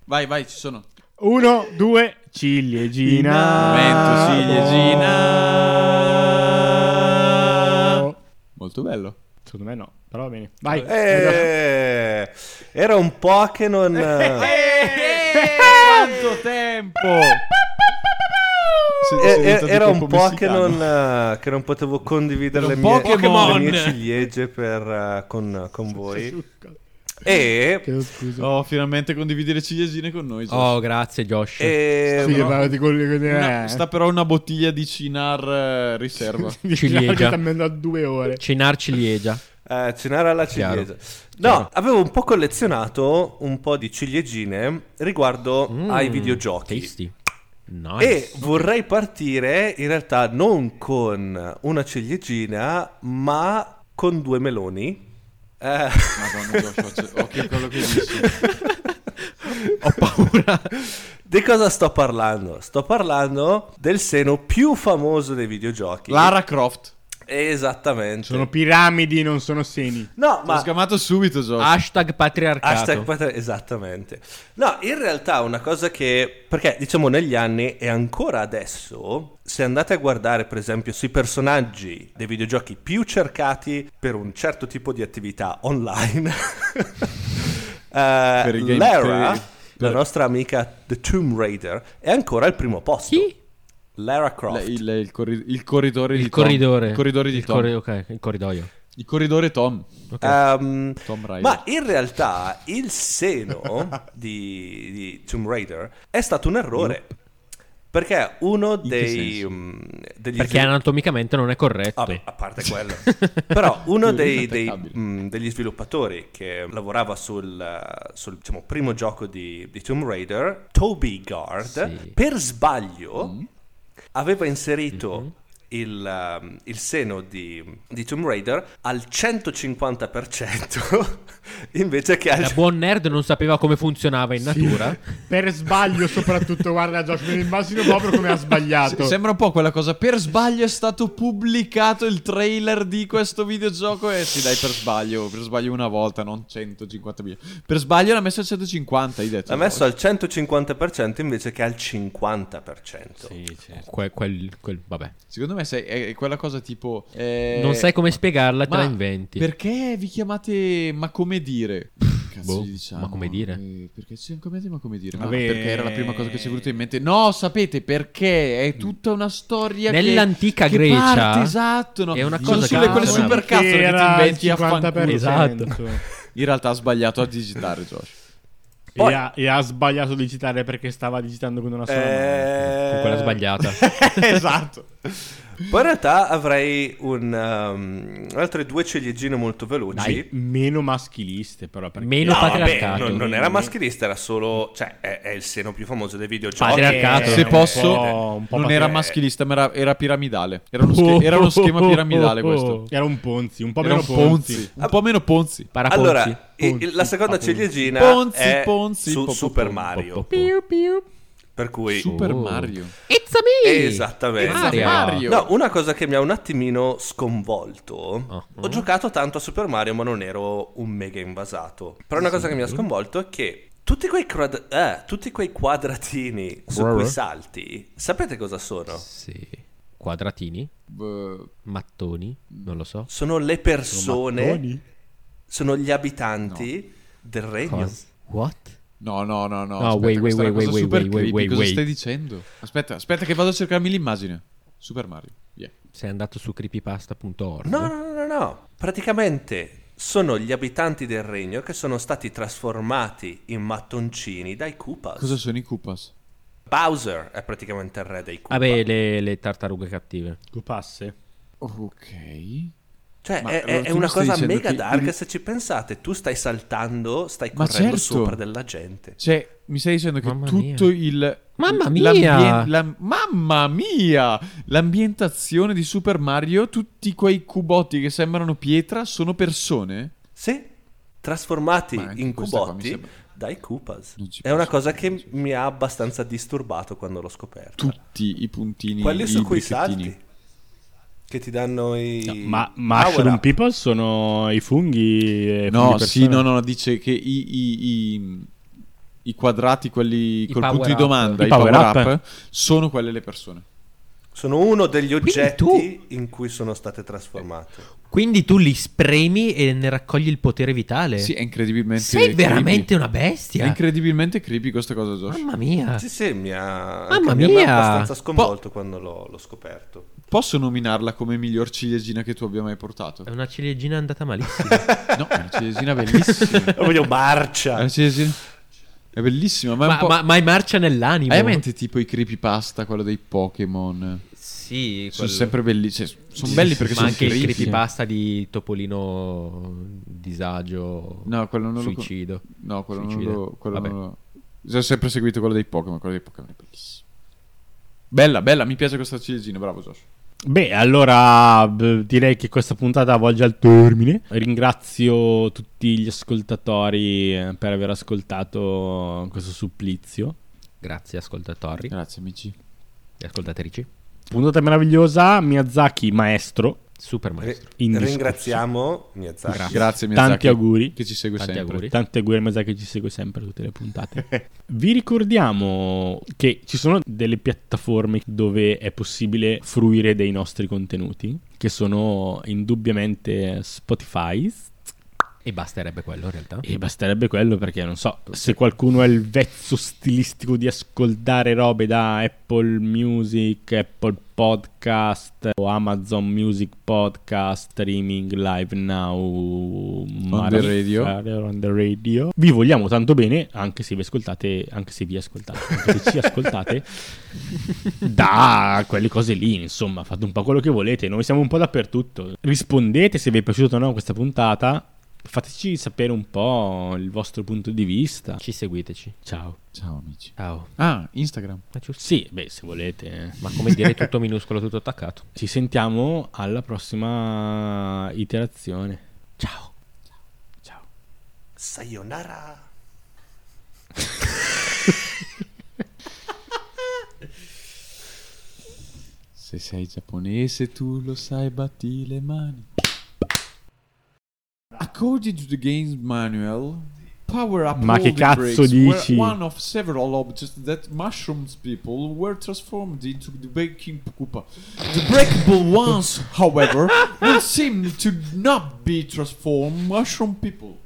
[SPEAKER 4] Vai, vai, ci sono.
[SPEAKER 2] Uno, due, ciliegina.
[SPEAKER 4] Momento, ciliegina. Molto bello.
[SPEAKER 2] Secondo me no, però va bene. Vai.
[SPEAKER 5] Eh, era un po' che non.
[SPEAKER 4] Quanto tempo! Se-
[SPEAKER 5] eh,
[SPEAKER 4] diventato
[SPEAKER 5] era un po' che non, eh, che non potevo condividere le mie, le mie ciliegie per, eh, con, con voi. E.
[SPEAKER 4] Oh, finalmente condividi le ciliegine con noi. Josh.
[SPEAKER 3] Oh, grazie Josh.
[SPEAKER 5] e
[SPEAKER 2] sì,
[SPEAKER 4] no.
[SPEAKER 2] di quelli che
[SPEAKER 4] Una-
[SPEAKER 2] eh.
[SPEAKER 4] sta però una bottiglia di Cinar eh, riserva.
[SPEAKER 3] Ciliegia.
[SPEAKER 2] Che sta andando a due ore.
[SPEAKER 3] Cinar ciliegia.
[SPEAKER 5] Eh, cenare alla
[SPEAKER 3] Chiaro.
[SPEAKER 5] ciliegia. No, avevo un po' collezionato un po' di ciliegine riguardo
[SPEAKER 3] Mm,
[SPEAKER 5] ai videogiochi.
[SPEAKER 3] Tasty.
[SPEAKER 5] E
[SPEAKER 3] Nice.
[SPEAKER 5] vorrei partire in realtà non con una ciliegina, ma con due meloni. Eh,
[SPEAKER 4] Madonna, Josh, occhio- occhio a quello che dici.
[SPEAKER 3] Ho paura.
[SPEAKER 5] di cosa sto parlando? Sto parlando del seno più famoso dei videogiochi.
[SPEAKER 4] Lara Croft.
[SPEAKER 5] Esattamente.
[SPEAKER 2] Sono piramidi, non sono seni.
[SPEAKER 5] No,
[SPEAKER 4] Ma... Ho
[SPEAKER 5] ma
[SPEAKER 4] sgamato subito, Josh.
[SPEAKER 3] Hashtag patriarcato.
[SPEAKER 5] Hashtag patri- esattamente. No, in realtà una cosa che, perché diciamo negli anni e ancora adesso, se andate a guardare per esempio sui personaggi dei videogiochi più cercati per un certo tipo di attività online,
[SPEAKER 4] game-
[SPEAKER 5] Lara,
[SPEAKER 4] per-
[SPEAKER 5] la nostra amica The Tomb Raider, è ancora al primo posto.
[SPEAKER 3] Chi?
[SPEAKER 5] Lara Croft.
[SPEAKER 4] Le- il, il corri- il corridore di
[SPEAKER 3] Il
[SPEAKER 4] Tom.
[SPEAKER 3] corridore.
[SPEAKER 4] Il corridore di
[SPEAKER 3] il
[SPEAKER 4] Tom.
[SPEAKER 3] corri- ok, il corridoio.
[SPEAKER 4] Il corridore Tom.
[SPEAKER 3] Ok.
[SPEAKER 5] Ehm,
[SPEAKER 4] Tom Raider.
[SPEAKER 5] ma in realtà il seno di, di Tomb Raider è stato un errore. Perché uno dei, mm, degli
[SPEAKER 3] Perché
[SPEAKER 5] svil-
[SPEAKER 3] anatomicamente non è corretto.
[SPEAKER 5] Vabbè, a parte quello. Però uno dei, dei,
[SPEAKER 4] inattaccabile.
[SPEAKER 5] mm, degli sviluppatori che lavorava sul, sul, diciamo, primo gioco di, di Tomb Raider, Toby Gard,
[SPEAKER 3] Sì.
[SPEAKER 5] per sbaglio
[SPEAKER 4] Mm.
[SPEAKER 5] Aveva inserito il, um, il seno di, di Tomb Raider al 150% invece che al...
[SPEAKER 3] Da buon nerd non sapeva come funzionava in natura.
[SPEAKER 2] Per sbaglio, soprattutto, guarda, Josh, me lo immagino proprio come ha sbagliato.
[SPEAKER 4] Se- Sembra un po' quella cosa. Per sbaglio è stato pubblicato il trailer di questo videogioco. E sì, dai, per sbaglio. Per sbaglio una volta, non 150.000. Per sbaglio l'ha messo al 150. Hai detto.
[SPEAKER 5] L'ha messo al 150% invece che al 50%.
[SPEAKER 2] Sì, certo.
[SPEAKER 3] Que- quel, quel- vabbè.
[SPEAKER 4] Secondo me sei- è quella cosa tipo. eh,
[SPEAKER 3] Non sai come spiegarla, te la inventi.
[SPEAKER 4] Perché vi chiamate ma come dire? Cazzo
[SPEAKER 3] Boh,
[SPEAKER 4] diciamo?
[SPEAKER 3] ma come dire?
[SPEAKER 4] Eh, perché ci chiamate ma come dire? Ma
[SPEAKER 2] Vabbè.
[SPEAKER 4] perché era la prima cosa che ci è venuta in mente. No, sapete perché? È tutta una storia che-
[SPEAKER 3] Nell'antica
[SPEAKER 4] che
[SPEAKER 3] Grecia
[SPEAKER 4] parte, esatto, no.
[SPEAKER 3] è una
[SPEAKER 4] Sono
[SPEAKER 3] cosa
[SPEAKER 4] sulle
[SPEAKER 3] che-
[SPEAKER 4] quelle super cazzo che ti inventi a fanculo.
[SPEAKER 2] 50%.
[SPEAKER 3] Esatto.
[SPEAKER 4] In realtà ha sbagliato a digitare, Josh.
[SPEAKER 5] Poi-
[SPEAKER 2] E, ha, e ha sbagliato a digitare perché stava digitando con una sola mano.
[SPEAKER 5] Eh,
[SPEAKER 3] Con quella sbagliata.
[SPEAKER 4] esatto.
[SPEAKER 5] Poi in realtà avrei un, um, altre due ciliegine molto veloci.
[SPEAKER 2] Dai, meno maschiliste, però. Perché...
[SPEAKER 3] Meno
[SPEAKER 5] No, vabbè,
[SPEAKER 3] patriarcato.
[SPEAKER 5] non, non era maschilista, era solo. cioè, è, è il seno più famoso dei videogiochi.
[SPEAKER 3] Patriarcato.
[SPEAKER 4] Se
[SPEAKER 2] un
[SPEAKER 4] posso,
[SPEAKER 2] po'- un po'
[SPEAKER 4] non era maschilista, ma era, era piramidale. Era uno, sche- era uno schema piramidale questo.
[SPEAKER 2] Era un Ponzi, un po'
[SPEAKER 4] Era
[SPEAKER 2] meno
[SPEAKER 4] un Ponzi. Un po' meno Ponzi.
[SPEAKER 3] Paraponzi.
[SPEAKER 5] Allora,
[SPEAKER 2] Ponzi,
[SPEAKER 5] la seconda ciliegina
[SPEAKER 4] Ponzi,
[SPEAKER 5] è
[SPEAKER 4] Ponzi,
[SPEAKER 5] su Super
[SPEAKER 4] po-
[SPEAKER 5] Mario.
[SPEAKER 3] po- po-
[SPEAKER 5] Per cui.
[SPEAKER 4] Super
[SPEAKER 3] Oh.
[SPEAKER 4] Mario.
[SPEAKER 3] It's a me!
[SPEAKER 5] Esattamente.
[SPEAKER 3] Mario.
[SPEAKER 4] Mario.
[SPEAKER 5] No, una cosa che mi ha un attimino sconvolto.
[SPEAKER 3] Oh.
[SPEAKER 5] Ho giocato tanto a Super Mario, ma non ero un mega invasato. Però una cosa che mi ha sconvolto è che tutti quei, crad- eh, tutti quei quadratini su cui salti, sapete cosa sono?
[SPEAKER 3] Sì. Quadratini?
[SPEAKER 4] Eh,
[SPEAKER 3] Mattoni? Non lo so.
[SPEAKER 5] Sono le persone,
[SPEAKER 2] Mattoni?
[SPEAKER 5] sono gli abitanti del regno.
[SPEAKER 3] Cosa? What?
[SPEAKER 4] No, no, no, no.
[SPEAKER 3] No,
[SPEAKER 4] aspetta,
[SPEAKER 3] wait, wait, wait,
[SPEAKER 4] super
[SPEAKER 3] wait, wait,
[SPEAKER 4] creepy.
[SPEAKER 3] wait,
[SPEAKER 4] Cosa
[SPEAKER 3] wait.
[SPEAKER 4] stai dicendo? Aspetta, aspetta che vado a cercarmi l'immagine. Super Mario. Yeah.
[SPEAKER 3] Sei andato su creepypasta.org?
[SPEAKER 5] No, no, no, no, no. Praticamente sono gli abitanti del regno che sono stati trasformati in mattoncini dai Koopas.
[SPEAKER 4] Cosa sono i Koopas?
[SPEAKER 5] Bowser è praticamente il re dei Koopa.
[SPEAKER 3] Vabbè, le, le tartarughe cattive.
[SPEAKER 2] Cupasse?
[SPEAKER 4] Ok.
[SPEAKER 5] Cioè,
[SPEAKER 4] Ma
[SPEAKER 5] è,
[SPEAKER 4] allora
[SPEAKER 5] è una cosa
[SPEAKER 4] dicendo
[SPEAKER 5] mega dark
[SPEAKER 4] il-
[SPEAKER 5] se ci pensate. Tu stai saltando, stai
[SPEAKER 4] Ma
[SPEAKER 5] correndo
[SPEAKER 4] certo.
[SPEAKER 5] sopra della gente.
[SPEAKER 4] Cioè, mi stai dicendo che
[SPEAKER 3] Mamma
[SPEAKER 4] tutto
[SPEAKER 3] mia.
[SPEAKER 4] il.
[SPEAKER 3] Mamma mia!
[SPEAKER 4] l'ambien- la- mamma mia! L'ambientazione di Super Mario, tutti quei cubotti che sembrano pietra, sono persone?
[SPEAKER 5] Sì, trasformati in cubotti
[SPEAKER 4] sembra-
[SPEAKER 5] dai Koopas. È una cosa che mi ha abbastanza disturbato quando l'ho scoperta.
[SPEAKER 4] Tutti i puntini.
[SPEAKER 5] Quelli su cui salti. Che ti danno i...
[SPEAKER 2] Ma
[SPEAKER 5] power
[SPEAKER 2] Mushroom
[SPEAKER 5] up.
[SPEAKER 2] People sono i funghi. e
[SPEAKER 4] No,
[SPEAKER 2] funghi
[SPEAKER 4] sì, no, no, dice che i, i- i- i quadrati, quelli
[SPEAKER 3] I
[SPEAKER 4] col punto di domanda,
[SPEAKER 2] I
[SPEAKER 4] i
[SPEAKER 2] power
[SPEAKER 4] power,
[SPEAKER 2] up.
[SPEAKER 4] up, sono quelle le persone.
[SPEAKER 5] Sono uno degli oggetti
[SPEAKER 3] tu-
[SPEAKER 5] in cui sono state trasformate.
[SPEAKER 3] Quindi tu li spremi e ne raccogli il potere vitale?
[SPEAKER 4] Sì, è incredibilmente
[SPEAKER 3] Sei
[SPEAKER 4] creepy.
[SPEAKER 3] veramente una
[SPEAKER 4] È
[SPEAKER 3] bestia?
[SPEAKER 4] incredibilmente creepy questa cosa, Josh.
[SPEAKER 3] Mamma mia.
[SPEAKER 5] Sì, sì, mi ha,
[SPEAKER 3] Mamma
[SPEAKER 5] anche mi ha
[SPEAKER 3] mia!
[SPEAKER 5] abbastanza sconvolto quando l'ho, l'ho scoperto.
[SPEAKER 4] Posso nominarla come miglior ciliegina che tu abbia mai portato?
[SPEAKER 3] È una ciliegina andata malissimo.
[SPEAKER 4] No, è una ciliegina bellissima. È
[SPEAKER 5] Lo voglio marcia.
[SPEAKER 4] una ciliegina... È bellissima, ma è un
[SPEAKER 3] ma,
[SPEAKER 4] po'...
[SPEAKER 3] ma, ma è marcia nell'animo.
[SPEAKER 4] Hai in mente tipo i creepypasta, quello dei Pokémon?
[SPEAKER 3] Sì,
[SPEAKER 4] Sono
[SPEAKER 3] quello-
[SPEAKER 4] sempre belli, cioè, sono
[SPEAKER 2] Sì,
[SPEAKER 4] belli
[SPEAKER 2] sì,
[SPEAKER 4] perché
[SPEAKER 3] ma
[SPEAKER 4] sono
[SPEAKER 3] anche il
[SPEAKER 4] creepy.
[SPEAKER 3] creepypasta di Topolino disagio
[SPEAKER 4] No, quello non lo
[SPEAKER 3] suicido.
[SPEAKER 4] No, quello non
[SPEAKER 3] Suicida.
[SPEAKER 4] lo... Quello
[SPEAKER 3] Vabbè.
[SPEAKER 4] non lo... Ho sempre seguito quello dei Pokémon, quello dei Pokémon è bellissimo. Bella, bella, mi piace questa ciliegina, bravo Josh.
[SPEAKER 2] Beh, allora direi che questa puntata volge al termine. Ringrazio tutti gli ascoltatori eh, per aver ascoltato questo supplizio.
[SPEAKER 3] Grazie ascoltatori
[SPEAKER 4] Grazie amici.
[SPEAKER 3] e ascoltatrici.
[SPEAKER 2] Puntata meravigliosa, Miyazaki maestro.
[SPEAKER 3] Super maestro.
[SPEAKER 2] Indiscusso.
[SPEAKER 5] ringraziamo Miyazaki.
[SPEAKER 3] Grazie.
[SPEAKER 4] Grazie Miyazaki.
[SPEAKER 2] Tanti auguri.
[SPEAKER 4] Che ci segue
[SPEAKER 3] Tanti
[SPEAKER 4] sempre.
[SPEAKER 3] auguri.
[SPEAKER 2] Tanti auguri a Miyazaki che ci segue sempre tutte le puntate. Vi ricordiamo che ci sono delle piattaforme dove è possibile fruire dei nostri contenuti, che sono indubbiamente Spotify.
[SPEAKER 3] E basterebbe quello in realtà.
[SPEAKER 2] E basterebbe quello perché non so se qualcuno ha il vezzo stilistico di ascoltare robe da Apple Music, Apple Podcast o Amazon Music Podcast, streaming live now on
[SPEAKER 4] the radio.
[SPEAKER 2] on the radio. Vi vogliamo tanto bene, anche se vi ascoltate, anche se vi ascoltate, anche se ci ascoltate da quelle cose lì, insomma, fate un po' quello che volete, noi siamo un po' dappertutto. Rispondete se vi è piaciuta o no questa puntata Fateci sapere un po' il vostro punto di vista.
[SPEAKER 3] Ci seguiteci.
[SPEAKER 2] Ciao.
[SPEAKER 4] Ciao amici.
[SPEAKER 3] Ciao.
[SPEAKER 4] Ah, Instagram.
[SPEAKER 3] Ma giusto.
[SPEAKER 2] Sì, beh, se volete.
[SPEAKER 3] Ma come dire tutto minuscolo, tutto attaccato.
[SPEAKER 2] Ci sentiamo alla prossima iterazione.
[SPEAKER 3] Ciao.
[SPEAKER 2] Ciao.
[SPEAKER 5] Sayonara.
[SPEAKER 4] Se sei giapponese tu lo sai, batti le mani. According to the game's manual, power up
[SPEAKER 2] Ma che
[SPEAKER 4] holding
[SPEAKER 2] cazzo
[SPEAKER 4] breaks
[SPEAKER 2] dici?
[SPEAKER 4] were one of several objects that mushrooms people were transformed into the Baking Koopa. The breakable ones, however, will seem to not be transformed mushroom people.